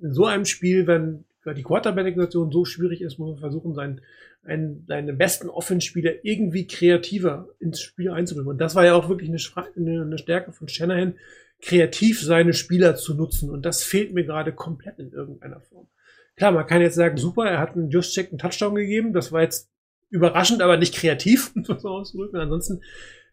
in so einem Spiel, wenn die Quarterback-Situation so schwierig ist, muss man versuchen, seinen, einen, seine besten Offenspieler irgendwie kreativer ins Spiel einzubringen. Und das war ja auch wirklich eine, eine, eine Stärke von Shanahan, kreativ seine Spieler zu nutzen. Und das fehlt mir gerade komplett in irgendeiner Form. Klar, man kann jetzt sagen, super, er hat einen Just-Check einen Touchdown gegeben. Das war jetzt überraschend, aber nicht kreativ, das so auszudrücken. Ansonsten,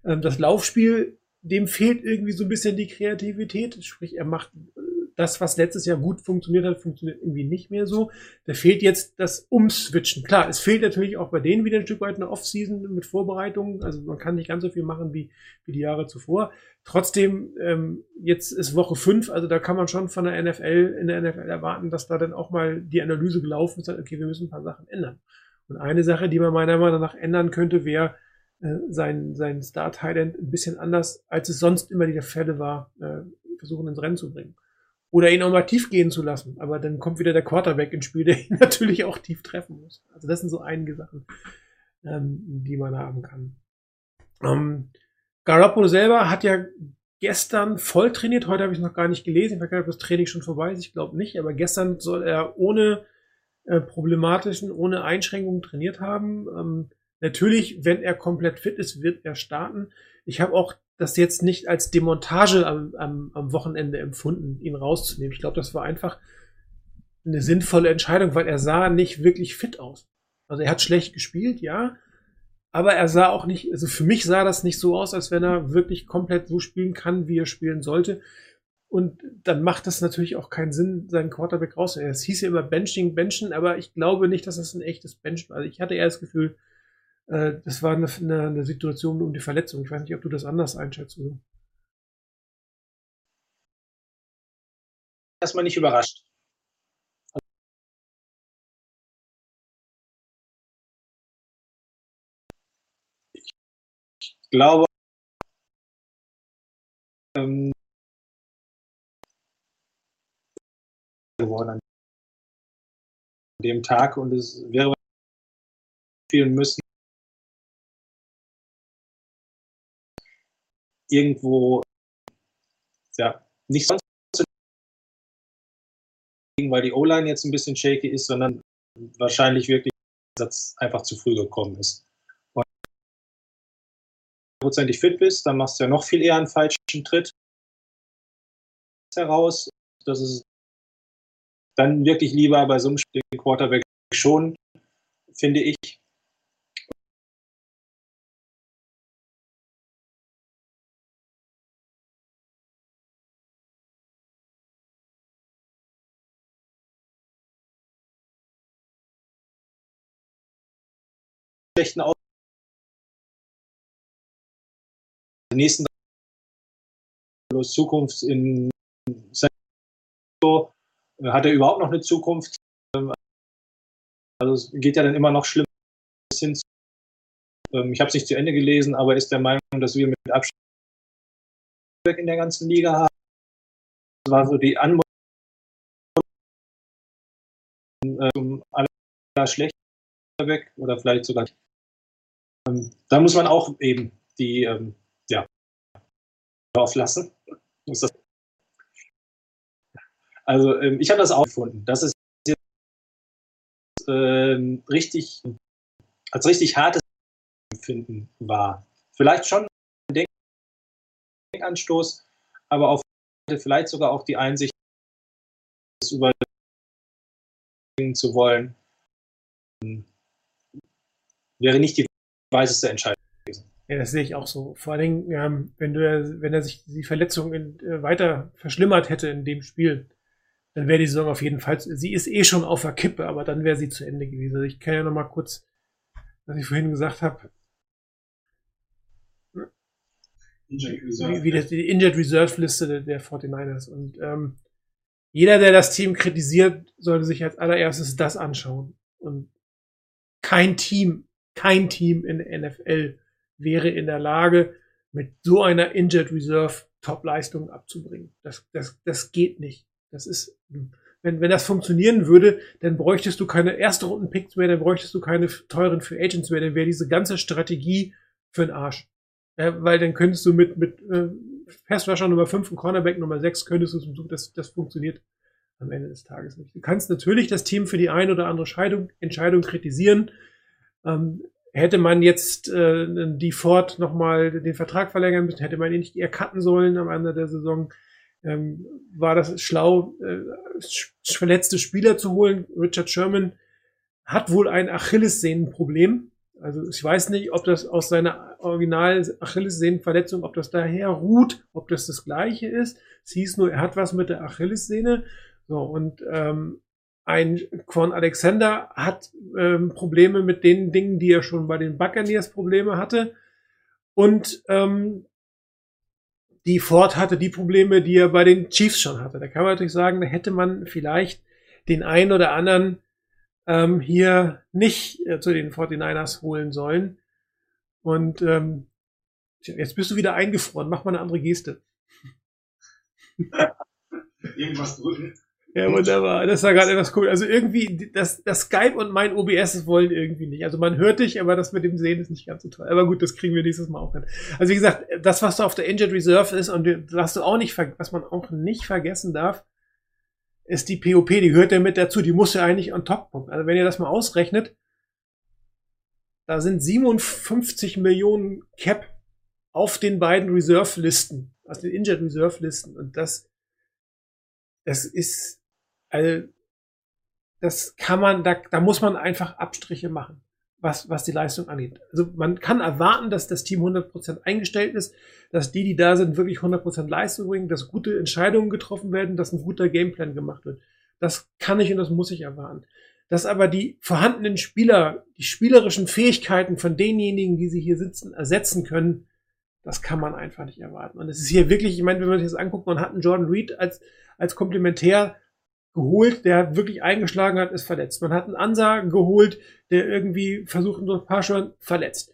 ähm, das Laufspiel, dem fehlt irgendwie so ein bisschen die Kreativität. Sprich, er macht äh, das, was letztes Jahr gut funktioniert hat, funktioniert irgendwie nicht mehr so. Da fehlt jetzt das Umswitchen. Klar, es fehlt natürlich auch bei denen wieder ein Stück weit eine Offseason mit Vorbereitungen. Also man kann nicht ganz so viel machen wie, wie die Jahre zuvor. Trotzdem, ähm, jetzt ist Woche fünf, also da kann man schon von der NFL, in der NFL erwarten, dass da dann auch mal die Analyse gelaufen ist, okay, wir müssen ein paar Sachen ändern. Und eine Sache, die man meiner Meinung nach ändern könnte, wäre äh, sein, sein Star-Thailand ein bisschen anders, als es sonst immer die Fälle war, äh, versuchen ins Rennen zu bringen. Oder ihn auch mal tief gehen zu lassen. Aber dann kommt wieder der Quarterback ins Spiel, der ihn natürlich auch tief treffen muss. Also das sind so einige Sachen, ähm, die man haben kann. Ähm, Garoppolo selber hat ja gestern voll trainiert. Heute habe ich noch gar nicht gelesen. Ich weiß gar nicht, ob das Training schon vorbei ist. Ich glaube nicht. Aber gestern soll er ohne äh, problematischen, ohne Einschränkungen trainiert haben. Ähm, natürlich, wenn er komplett fit ist, wird er starten. Ich habe auch das jetzt nicht als Demontage am, am, am Wochenende empfunden, ihn rauszunehmen. Ich glaube, das war einfach eine sinnvolle Entscheidung, weil er sah nicht wirklich fit aus. Also er hat schlecht gespielt, ja, aber er sah auch nicht, also für mich sah das nicht so aus, als wenn er wirklich komplett so spielen kann, wie er spielen sollte. Und dann macht das natürlich auch keinen Sinn, seinen Quarterback rauszunehmen. Es hieß ja immer Benching, Benchen, aber ich glaube nicht, dass das ein echtes Benchen war. Also ich hatte eher das Gefühl, äh, das war eine, eine, eine Situation um die Verletzung. Ich weiß nicht, ob du das anders einschätzt. Oder? Erstmal nicht überrascht. Ich glaube, ähm, geworden an dem Tag und es wäre spielen müssen irgendwo ja nicht sonst weil die O-Line jetzt ein bisschen shaky ist, sondern wahrscheinlich wirklich der Satz einfach zu früh gekommen ist. Und wenn du prozentig fit bist, dann machst du ja noch viel eher einen falschen Tritt heraus. Das ist dann wirklich lieber bei so einem Spiel Quarterback schon, finde ich. schlechten Aus nächsten Zukunft in San Francisco hat er überhaupt noch eine Zukunft Ähm, also es geht ja dann immer noch schlimmer bis hin zu, ähm, ich habe es nicht zu Ende gelesen aber ist der Meinung dass wir mit Abstand in der ganzen Liga haben das war so die Anmutung ähm, aller schlecht weg oder vielleicht sogar ähm, da muss man auch eben die ähm, ja drauf lassen. Also ähm, ich habe das auch gefunden. Das ist jetzt ähm, richtig als richtig hartes Empfinden war. Vielleicht schon ein Denkanstoß, aber auf vielleicht sogar auch die Einsicht, das über zu wollen, wäre nicht die weiseste Entscheidung gewesen. Ja, das sehe ich auch so. Vor allen Dingen, ähm, wenn du, wenn er sich die Verletzung in, äh, weiter verschlimmert hätte in dem Spiel, dann wäre die Saison auf jeden Fall, sie ist eh schon auf der Kippe, aber dann wäre sie zu Ende gewesen. Also ich kann ja noch mal kurz, was ich vorhin gesagt habe, wie, wie das, die Injured Reserve Liste der, der 49ers. Und ähm, jeder, der das Team kritisiert, sollte sich als allererstes das anschauen. Und kein Team, kein Team in der NFL wäre in der Lage, mit so einer Injured Reserve Top-Leistung abzubringen. Das, das, das geht nicht. Das ist, wenn, wenn das funktionieren würde, dann bräuchtest du keine erste Runden-Picks mehr, dann bräuchtest du keine teuren Free Agents mehr, dann wäre diese ganze Strategie für den Arsch. Ja, weil dann könntest du mit, mit äh, Passrusher Nummer 5 und Cornerback Nummer 6 könntest du zum das, das funktioniert am Ende des Tages nicht. Du kannst natürlich das Team für die ein oder andere Scheidung, Entscheidung kritisieren. Ähm, hätte man jetzt äh, die Ford nochmal den Vertrag verlängern müssen, hätte man ihn nicht eher cutten sollen am Ende der Saison. Ähm, war das schlau, äh, verletzte Spieler zu holen. Richard Sherman hat wohl ein Achillessehnenproblem. Also ich weiß nicht, ob das aus seiner original Achillessehnenverletzung, ob das daher ruht, ob das das gleiche ist. Es hieß nur, er hat was mit der Achillessehne. So, und ähm, ein Quan Alexander hat ähm, Probleme mit den Dingen, die er schon bei den Buccaneers Probleme hatte. Und ähm, die Ford hatte die Probleme, die er bei den Chiefs schon hatte. Da kann man natürlich sagen, da hätte man vielleicht den einen oder anderen ähm, hier nicht äh, zu den 49ers holen sollen. Und ähm, jetzt bist du wieder eingefroren. Mach mal eine andere Geste. Irgendwas drücken. Ja, wunderbar. Das war gerade etwas cool. Also irgendwie, das, das Skype und mein OBS wollen irgendwie nicht. Also man hört dich, aber das mit dem Sehen ist nicht ganz so toll. Aber gut, das kriegen wir nächstes Mal auch hin. Also wie gesagt, das, was da auf der Injured Reserve ist und was du auch nicht, was man auch nicht vergessen darf, ist die POP, die gehört ja mit dazu, die muss ja eigentlich on top kommen. Also wenn ihr das mal ausrechnet, da sind 57 Millionen Cap auf den beiden Reserve-Listen, also den Injured Reserve-Listen. Und das, das ist, also, das kann man, da, da muss man einfach Abstriche machen, was, was die Leistung angeht. Also man kann erwarten, dass das Team 100% eingestellt ist, dass die, die da sind, wirklich 100% Leistung bringen, dass gute Entscheidungen getroffen werden, dass ein guter Gameplan gemacht wird. Das kann ich und das muss ich erwarten. Dass aber die vorhandenen Spieler, die spielerischen Fähigkeiten von denjenigen, die sie hier sitzen, ersetzen können, das kann man einfach nicht erwarten. Und es ist hier wirklich, ich meine, wenn man sich das anguckt, man hat einen Jordan Reed als, als Komplementär geholt, der wirklich eingeschlagen hat, ist verletzt. Man hat einen Ansagen geholt, der irgendwie versucht, so ein paar schon verletzt.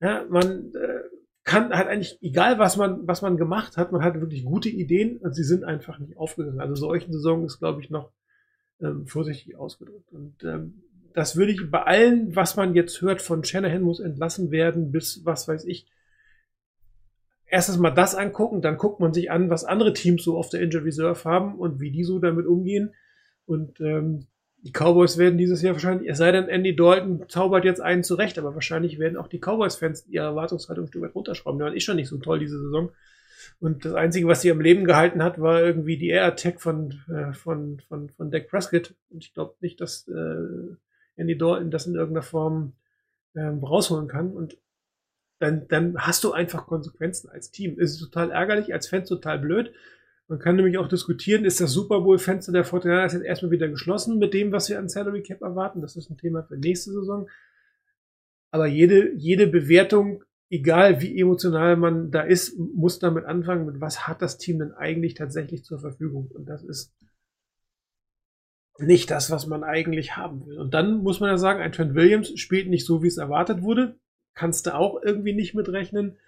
Ja, man äh, kann halt eigentlich, egal was man, was man gemacht hat, man hat wirklich gute Ideen und sie sind einfach nicht aufgegangen. Also solchen Saison ist, glaube ich, noch ähm, vorsichtig ausgedrückt. Und ähm, das würde ich bei allen, was man jetzt hört von Shanahan muss entlassen werden, bis was weiß ich, erstes mal das angucken, dann guckt man sich an, was andere Teams so auf der Injury Reserve haben und wie die so damit umgehen. Und ähm, die Cowboys werden dieses Jahr wahrscheinlich, es sei denn, Andy Dalton zaubert jetzt einen zurecht, aber wahrscheinlich werden auch die Cowboys-Fans ihre Erwartungshaltung ein Stück weit runterschrauben. Die waren eh schon nicht so toll diese Saison. Und das Einzige, was sie am Leben gehalten hat, war irgendwie die Air Attack von, äh, von, von, von Dak Prescott. Und ich glaube nicht, dass äh, Andy Dalton das in irgendeiner Form ähm, rausholen kann. Und dann, dann hast du einfach Konsequenzen als Team. Ist total ärgerlich, als Fans total blöd. Man kann nämlich auch diskutieren, ist das Super Bowl-Fenster der Fortinanders jetzt erstmal wieder geschlossen mit dem, was wir an Salary Cap erwarten. Das ist ein Thema für nächste Saison. Aber jede, jede Bewertung, egal wie emotional man da ist, muss damit anfangen, mit was hat das Team denn eigentlich tatsächlich zur Verfügung? Und das ist nicht das, was man eigentlich haben will. Und dann muss man ja sagen, ein Trent Williams spielt nicht so, wie es erwartet wurde kannst du auch irgendwie nicht mitrechnen.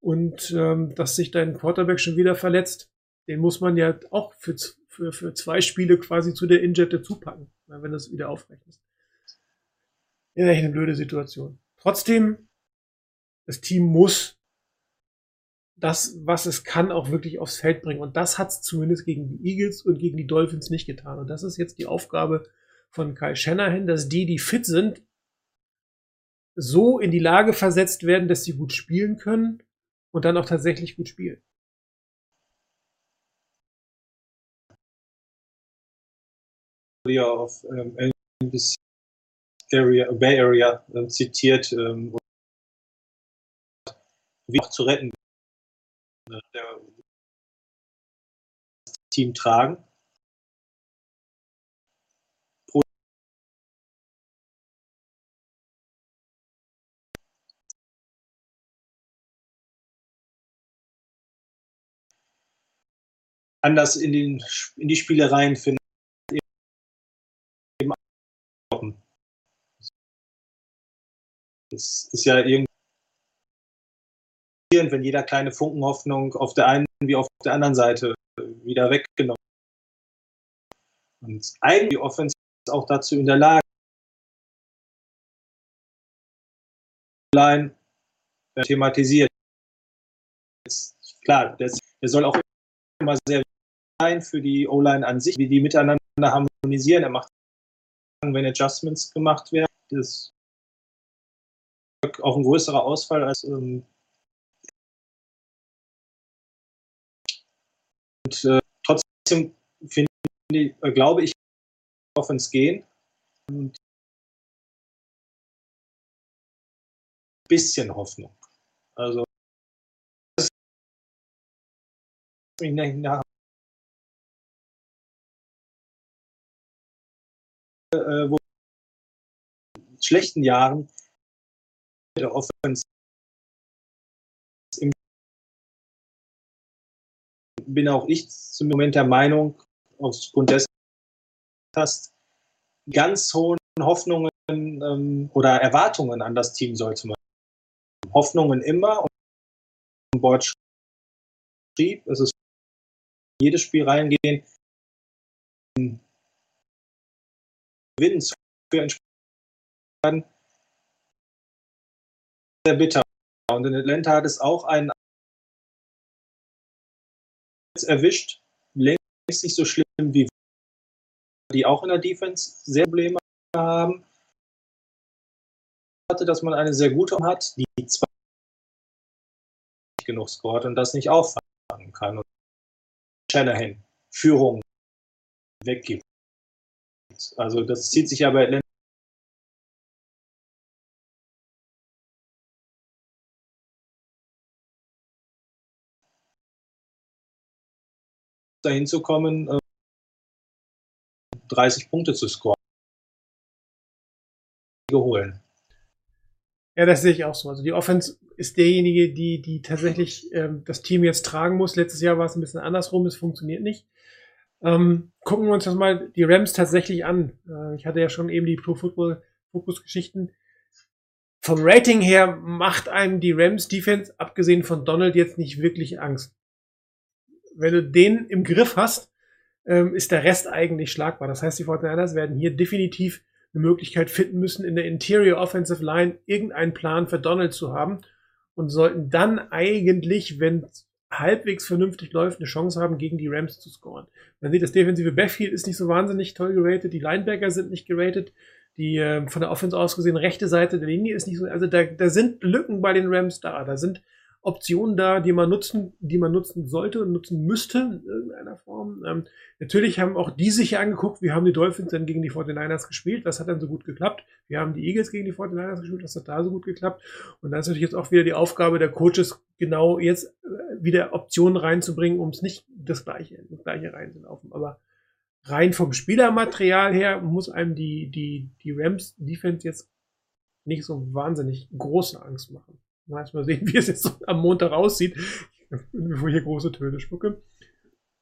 Und ähm, dass sich dein Quarterback schon wieder verletzt, den muss man ja auch für, für, für zwei Spiele quasi zu der Injette zupacken, wenn du es wieder aufrechnest. Ja, echt eine blöde Situation. Trotzdem, das Team muss das, was es kann, auch wirklich aufs Feld bringen. Und das hat es zumindest gegen die Eagles und gegen die Dolphins nicht getan. Und das ist jetzt die Aufgabe von Kai Shanahan, dass die, die fit sind, so in die Lage versetzt werden, dass sie gut spielen können und dann auch tatsächlich gut spielen. Ja, auf ähm, NBC Area, Bay Area ähm, zitiert, ähm, wie auch zu retten, äh, der Team tragen. Anders in, den, in die Spielereien finden. Es ist ja irgendwie wenn jeder kleine Funkenhoffnung auf der einen wie auf der anderen Seite wieder weggenommen. Und eigentlich die Offense ist auch dazu in der Lage, Line äh, thematisiert. Klar, der, der soll auch immer sehr für die O-Line an sich, wie die miteinander harmonisieren. Er macht, wenn Adjustments gemacht werden, das ist auch ein größerer Ausfall als ähm, und äh, trotzdem finde ich, äh, glaube ich, auf ins Gehen und ein bisschen Hoffnung. Also nach wo in schlechten Jahren der Offense im bin auch ich zum Moment der Meinung, aufgrund dessen hast, ganz hohen Hoffnungen ähm, oder Erwartungen an das Team sollte man. Hoffnungen immer und Bord schrieb, es ist jedes Spiel reingehen, gewinnen zu entspannen, sehr bitter. Und in Atlanta hat es auch einen erwischt, längst nicht so schlimm wie die auch in der Defense sehr Probleme haben. Hatte, dass man eine sehr gute hat, die nicht genug scoret und das nicht auffangen kann. Und Shanahan Führung weggibt. Also das zieht sich Atlanta dahin zu kommen, äh, 30 Punkte zu scoren. holen. Ja, das sehe ich auch so. Also die Offense ist derjenige, die, die tatsächlich ähm, das Team jetzt tragen muss. Letztes Jahr war es ein bisschen andersrum, es funktioniert nicht. Ähm, gucken wir uns das mal die Rams tatsächlich an. Äh, ich hatte ja schon eben die Pro Football Fokus Geschichten. Vom Rating her macht einem die Rams Defense, abgesehen von Donald, jetzt nicht wirklich Angst. Wenn du den im Griff hast, ähm, ist der Rest eigentlich schlagbar. Das heißt, die 49ers werden hier definitiv eine Möglichkeit finden müssen, in der Interior Offensive Line irgendeinen Plan für Donald zu haben und sollten dann eigentlich, wenn halbwegs vernünftig läuft, eine Chance haben, gegen die Rams zu scoren. Man sieht, das defensive Backfield ist nicht so wahnsinnig toll geratet, die Linebacker sind nicht geratet, die äh, von der Offense aus gesehen rechte Seite der Linie ist nicht so, also da, da sind Lücken bei den Rams da, da sind Optionen da, die man nutzen, die man nutzen sollte und nutzen müsste in irgendeiner Form. Ähm, natürlich haben auch die sich angeguckt, wie haben die Dolphins denn gegen die 49ers gespielt, was hat dann so gut geklappt. Wir haben die Eagles gegen die 49ers gespielt, was hat da so gut geklappt. Und dann ist natürlich jetzt auch wieder die Aufgabe der Coaches, genau jetzt äh, wieder Optionen reinzubringen, um es nicht das gleiche, das gleiche reinzulaufen. Aber rein vom Spielermaterial her muss einem die, die, die Rams Defense jetzt nicht so wahnsinnig große Angst machen. Mal erst mal sehen, wie es jetzt am Montag aussieht, bevor ich hier große Töne spucke.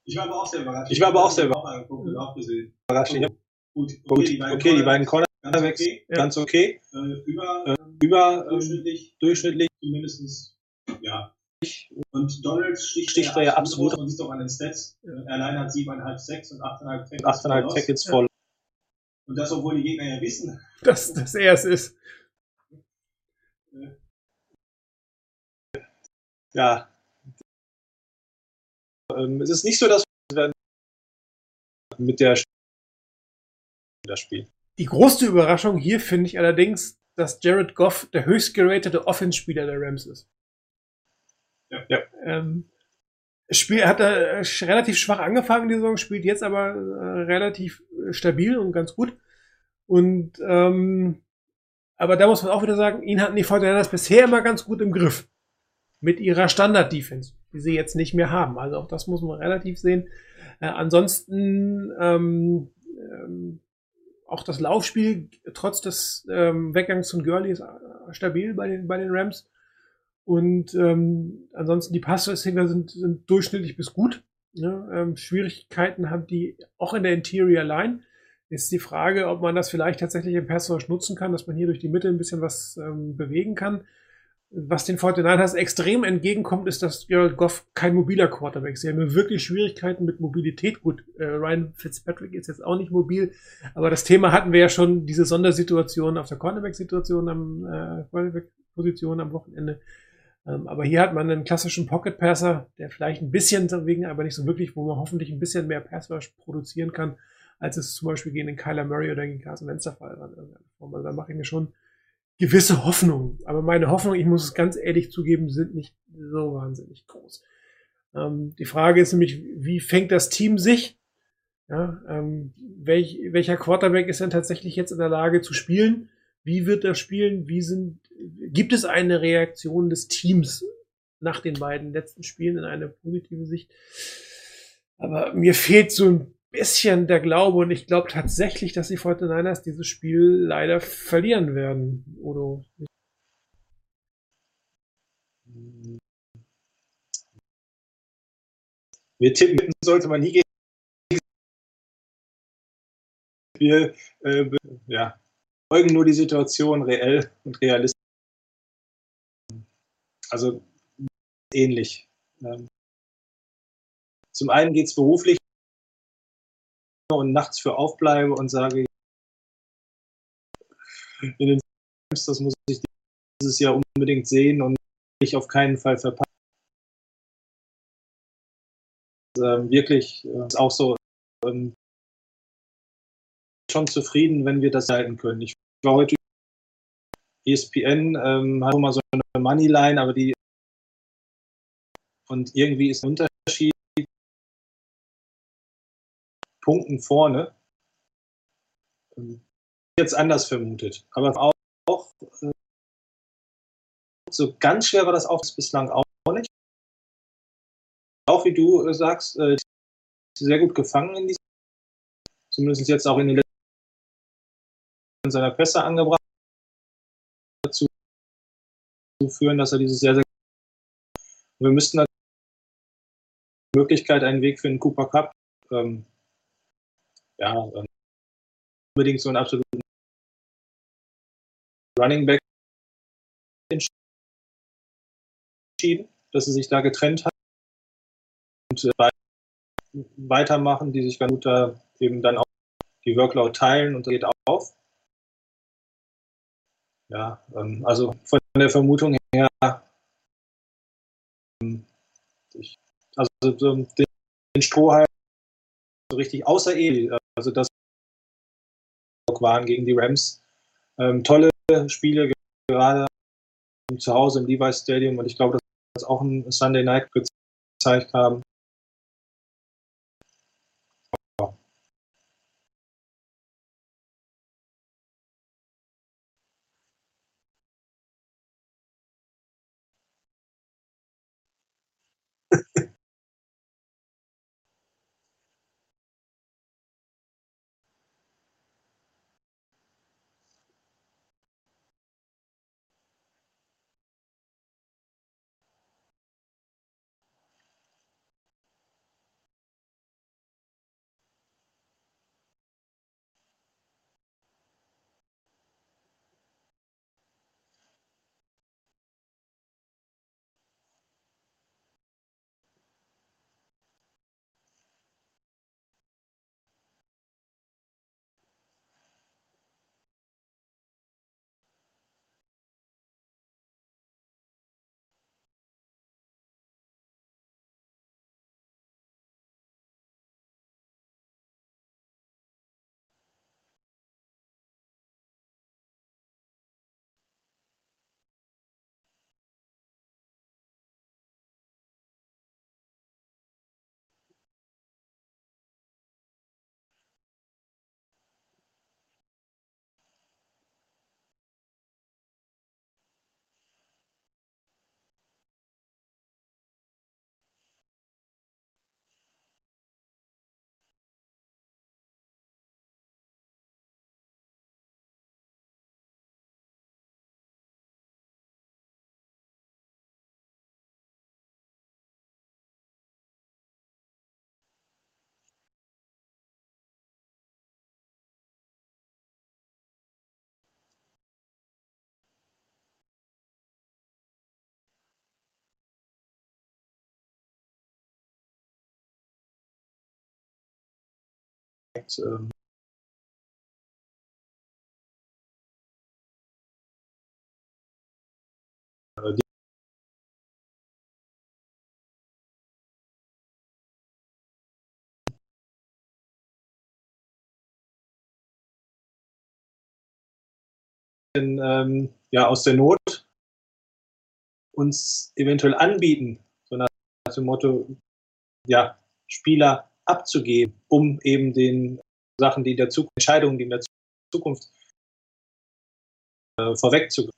Ich war aber auch sehr überrascht. Ich war aber auch sehr überrascht. Überrascht. Ich hab- Gut, Gut, okay, die beiden Corner Cornerbacks ganz okay. ganz okay. Äh, über, Äh, Über ähm, durchschnittlich, durchschnittlich zumindestens, ja. Und Donald sticht, ja absolut. Man sieht doch an den Stats. Äh, Er allein hat 7,5 6 und 8,5 Tackles. 8,5 voraus. Tackles voll. Und das, obwohl die Gegner ja wissen. Dass das er es ist. Ja. Ähm, es ist nicht so, dass wir mit der das Spiel. Die größte Überraschung hier finde ich allerdings, dass Jared Goff der höchst geratete Offense-Spieler der Rams ist. Ja. Ja. Ähm, Spiel hat er äh, relativ schwach angefangen die Saison, spielt jetzt aber äh, relativ äh, stabil und ganz gut. Und ähm, aber da muss man auch wieder sagen, ihn hatten die 49ers bisher immer ganz gut im Griff. Mit ihrer Standard-Defense, die sie jetzt nicht mehr haben. Also auch das muss man relativ sehen. Äh, ansonsten ähm, ähm, auch das Laufspiel, trotz des ähm, Weggangs von Gurley, ist äh, stabil bei den, bei den Rams. Und ähm, ansonsten die Passreceiver sind, sind durchschnittlich bis gut. Ne? Ähm, Schwierigkeiten haben die auch in der Interior Line. Ist die Frage, ob man das vielleicht tatsächlich im Pass Rush nutzen kann, dass man hier durch die Mitte ein bisschen was ähm, bewegen kann. Was den 49ers extrem entgegenkommt, ist, dass Gerald Goff kein mobiler Quarterback ist. Sie haben wirklich Schwierigkeiten mit Mobilität. Gut, äh, Ryan Fitzpatrick ist jetzt auch nicht mobil, aber das Thema hatten wir ja schon, diese Sondersituation auf der Cornerback-Situation am äh, Quarterback-Position am Wochenende. Ähm, aber hier hat man einen klassischen Pocket-Passer, der vielleicht ein bisschen wegen, aber nicht so wirklich, wo man hoffentlich ein bisschen mehr Pass-Rush produzieren kann, als es zum Beispiel gegen den Kyler Murray oder gegen Carson Wentz der Fall war. Also da mache ich mir schon gewisse Hoffnungen. Aber meine Hoffnungen, ich muss es ganz ehrlich zugeben, sind nicht so wahnsinnig groß. Ähm, die Frage ist nämlich, wie fängt das Team sich? Ja, ähm, welch, welcher Quarterback ist denn tatsächlich jetzt in der Lage zu spielen? Wie wird er spielen? Wie sind, gibt es eine Reaktion des Teams nach den beiden letzten Spielen in eine positive Sicht? Aber mir fehlt so ein bisschen der Glaube und ich glaube tatsächlich, dass die 49ers dieses Spiel leider verlieren werden. Oder Wir tippen sollte man nie gegen wir äh, ja, folgen nur die Situation reell und realistisch. Also ähnlich. Ähm, zum einen geht es beruflich und nachts für aufbleibe und sage, in den Films, das muss ich dieses Jahr unbedingt sehen und ich auf keinen Fall verpassen. Ähm, wirklich äh, ist auch so ähm, schon zufrieden, wenn wir das halten können. Ich war heute ESPN ähm, hat mal so eine Moneyline, aber die und irgendwie ist ein Unterschied Punkten vorne. Ähm, Jetzt anders vermutet, aber auch, auch äh, so ganz schwer war das auch bislang auch nicht. Auch wie du äh, sagst, äh, sehr gut gefangen in diesem, zumindest jetzt auch in den letzten in seiner Pässe angebracht, dazu führen, dass er dieses sehr, sehr wir müssten natürlich Möglichkeit einen Weg für den Cooper Cup ähm, ja, ähm, unbedingt so einen absoluten Running Back entschieden, dass sie sich da getrennt hat und äh, weitermachen, die sich ganz eben dann auch die Workload teilen und das geht auf. Ja, ähm, also von der Vermutung her, ähm, ich, also so den, den Strohhalm so richtig außer eh, also das waren gegen die Rams. Ähm, tolle Spiele, gerade zu Hause im Levi's Stadium und ich glaube, dass wir auch ein Sunday Night gezeigt haben. Ähm, die ähm, ja, aus der Not uns eventuell anbieten, so nach dem Motto, ja, Spieler abzugeben, um eben den Sachen, die in der Zukunft, Entscheidungen, die in der Zukunft äh, vorwegzugehen.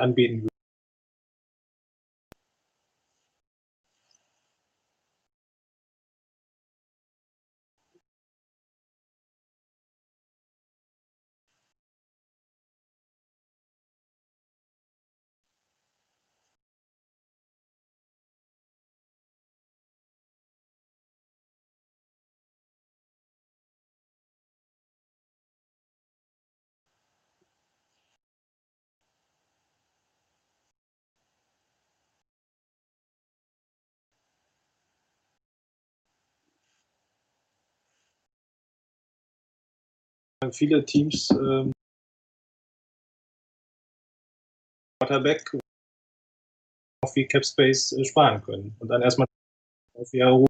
Anbieten Viele Teams ähm, Quarterback auch viel Cap Space äh, sparen können und dann erstmal auf ihre Ruhe.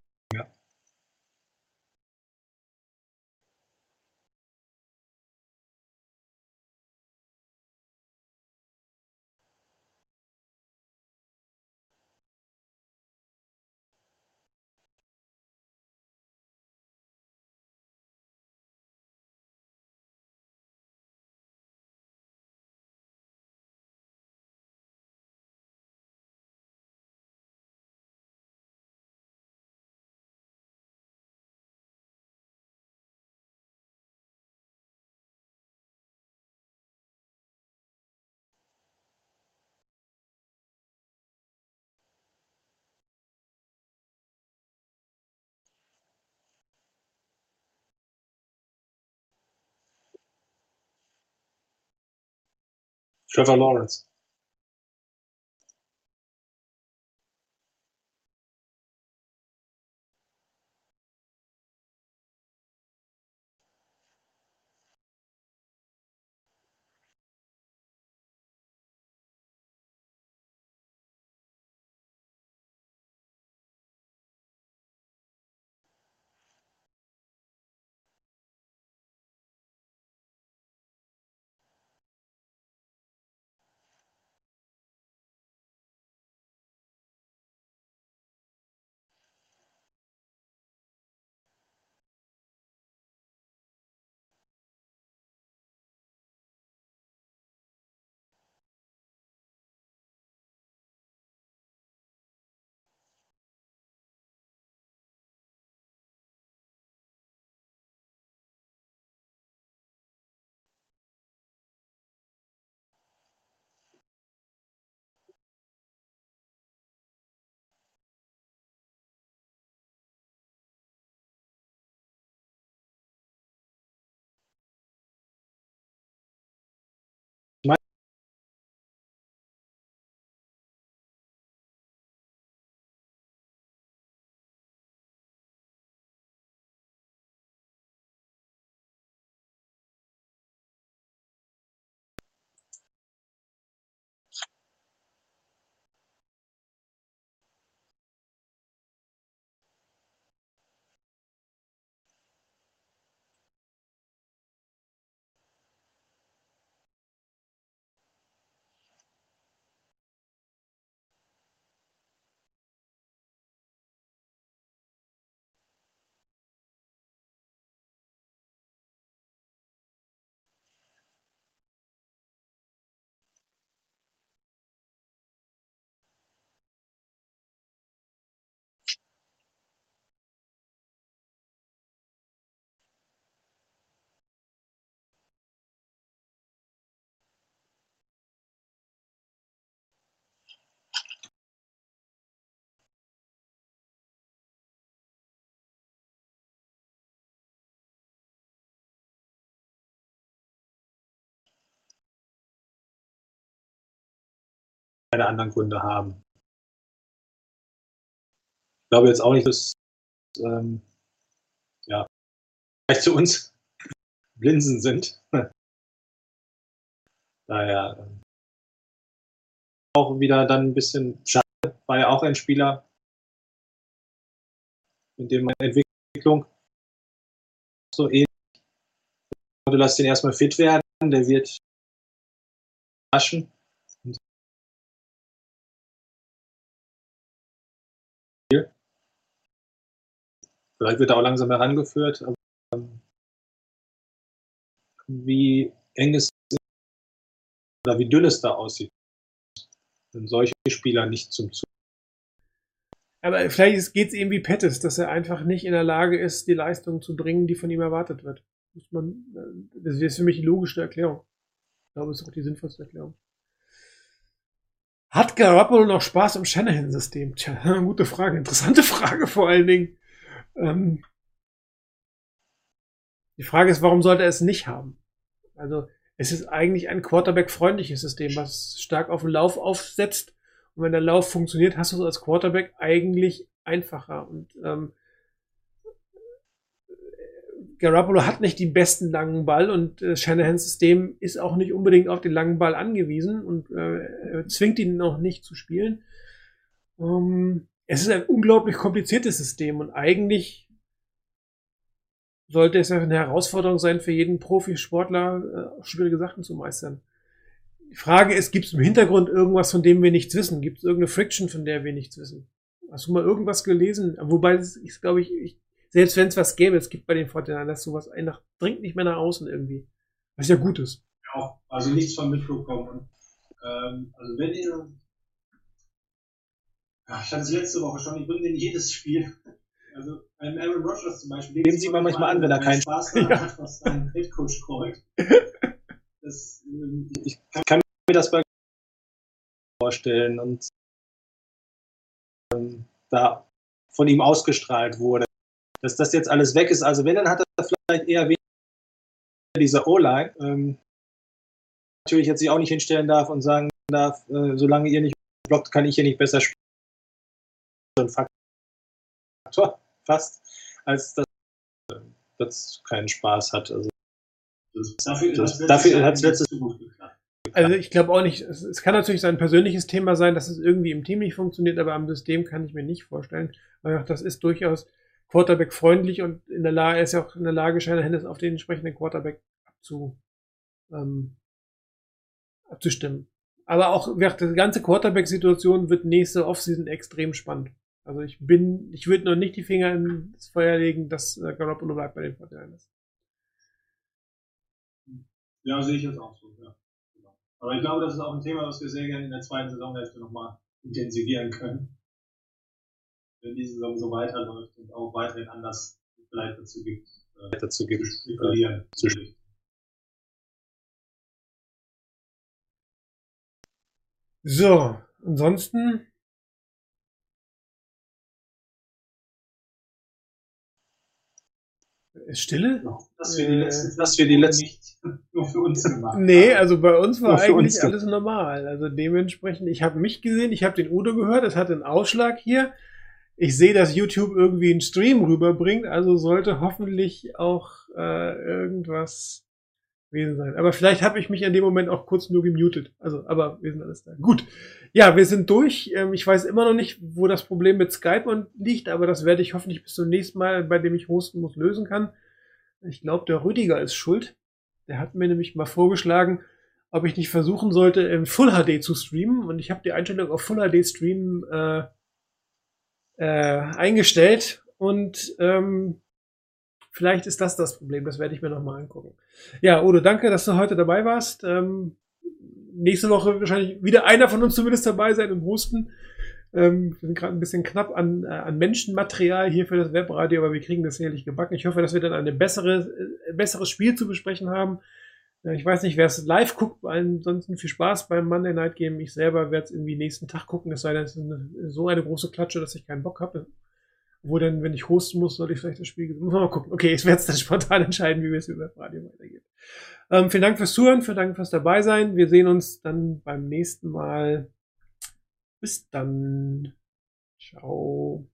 Trevor Lawrence. Keine anderen Gründe haben. Ich glaube jetzt auch nicht, dass ähm, ja, vielleicht zu uns Blinsen sind. Daher ähm, auch wieder dann ein bisschen schade, war ja auch ein Spieler, mit dem meine Entwicklung so ähnlich. Du lass den erstmal fit werden, der wird waschen. Vielleicht wird er auch langsam herangeführt. Aber, ähm, wie eng es oder wie dünn es da aussieht, sind solche Spieler nicht zum Zug. Aber vielleicht geht es ihm wie Pettis, dass er einfach nicht in der Lage ist, die Leistung zu bringen, die von ihm erwartet wird. Äh, das ist für mich die logischste Erklärung. Ich glaube, das ist auch die sinnvollste Erklärung. Hat Garoppolo noch Spaß im Shanahan-System? Tja, gute Frage. Interessante Frage vor allen Dingen. Ähm, die Frage ist, warum sollte er es nicht haben? Also, es ist eigentlich ein Quarterback-freundliches System, was stark auf den Lauf aufsetzt. Und wenn der Lauf funktioniert, hast du es als Quarterback eigentlich einfacher. Und ähm, Garoppolo hat nicht den besten langen Ball und äh, Shanahans System ist auch nicht unbedingt auf den langen Ball angewiesen und äh, zwingt ihn auch nicht zu spielen. Ähm, es ist ein unglaublich kompliziertes System und eigentlich sollte es eine Herausforderung sein für jeden Profisportler, äh, schwierige Sachen zu meistern. Die Frage ist, gibt es im Hintergrund irgendwas, von dem wir nichts wissen? Gibt es irgendeine Friction, von der wir nichts wissen? Hast du mal irgendwas gelesen? Wobei, ist, glaube ich, ich, selbst wenn es was gäbe, es gibt bei den Fortinanders sowas einfach, dringt nicht mehr nach außen irgendwie. Was ja gut ist. Ja, also nichts von mitbekommen. Ähm, also wenn ihr, ja, ich hatte es letzte Woche schon, ich bringe in jedes Spiel. Also ein Aaron Rodgers zum Beispiel. Nehmen Sie mal manchmal an, wenn er keinen Spaß daran hat, was ein Headcoach callt. Das, ähm, Ich kann mir das bei vorstellen und ähm, da von ihm ausgestrahlt wurde. Dass das jetzt alles weg ist, also wenn, dann hat er vielleicht eher weniger dieser O-Line. Ähm, natürlich jetzt sich auch nicht hinstellen darf und sagen darf, äh, solange ihr nicht blockt, kann ich hier nicht besser spielen. So ein Faktor fast, als dass das keinen Spaß hat. Also das, dafür Das- hat's nicht letztes- gut geklappt. Also ich glaube auch nicht, es, es kann natürlich sein persönliches Thema sein, dass es irgendwie im Team nicht funktioniert, aber am System kann ich mir nicht vorstellen. Weil auch das ist durchaus Quarterback-freundlich und in der Lage, er ist ja auch in der Lage, Shanahan auf den entsprechenden Quarterback abzu, ähm, abzustimmen. Aber auch die ganze Quarterback-Situation wird nächste Offseason extrem spannend. Also ich bin, ich würde noch nicht die Finger ins Feuer legen, dass äh, Garoppolo bleibt bei den 49ers. Ja, sehe ich jetzt auch so, ja. Aber ich glaube, das ist auch ein Thema, was wir sehr gerne in der zweiten Saisonhälfte nochmal intensivieren können. Wenn die Saison so weiterläuft und auch weiterhin anders vielleicht dazu gibt, äh, dazu zu gibt. spekulieren. zu So, ansonsten Stille? Dass wir die Äh, letzten, dass wir die letzten- nicht nur für uns gemacht Nee, haben. also bei uns war eigentlich uns. alles normal. Also dementsprechend, ich habe mich gesehen, ich habe den Udo gehört, es hat einen Ausschlag hier. Ich sehe, dass YouTube irgendwie einen Stream rüberbringt, also sollte hoffentlich auch äh, irgendwas gewesen sein. Aber vielleicht habe ich mich in dem Moment auch kurz nur gemutet. Also, aber wir sind alles da. Gut. Ja, wir sind durch. Ähm, ich weiß immer noch nicht, wo das Problem mit Skype und liegt, aber das werde ich hoffentlich bis zum nächsten Mal, bei dem ich hosten muss, lösen kann. Ich glaube, der Rüdiger ist schuld. Der hat mir nämlich mal vorgeschlagen, ob ich nicht versuchen sollte, im Full HD zu streamen. Und ich habe die Einstellung auf Full HD Stream äh, äh, eingestellt. Und ähm, vielleicht ist das das Problem. Das werde ich mir nochmal angucken. Ja, Udo, danke, dass du heute dabei warst. Ähm, nächste Woche wahrscheinlich wieder einer von uns zumindest dabei sein und hosten. Ähm, wir sind gerade ein bisschen knapp an, äh, an Menschenmaterial hier für das Webradio, aber wir kriegen das sicherlich gebacken. Ich hoffe, dass wir dann ein bessere, äh, besseres Spiel zu besprechen haben. Äh, ich weiß nicht, wer es live guckt, ansonsten viel Spaß beim Monday Night Game. Ich selber werde es irgendwie nächsten Tag gucken, es sei denn, es ist eine, so eine große Klatsche, dass ich keinen Bock habe. Wo denn, wenn ich hosten muss, soll ich vielleicht das Spiel. Muss man mal gucken. Okay, ich werde es dann spontan entscheiden, wie wir es über Radio weitergeht. Ähm, vielen Dank fürs Zuhören, vielen Dank fürs dabei sein. Wir sehen uns dann beim nächsten Mal Bis dann. Ciao.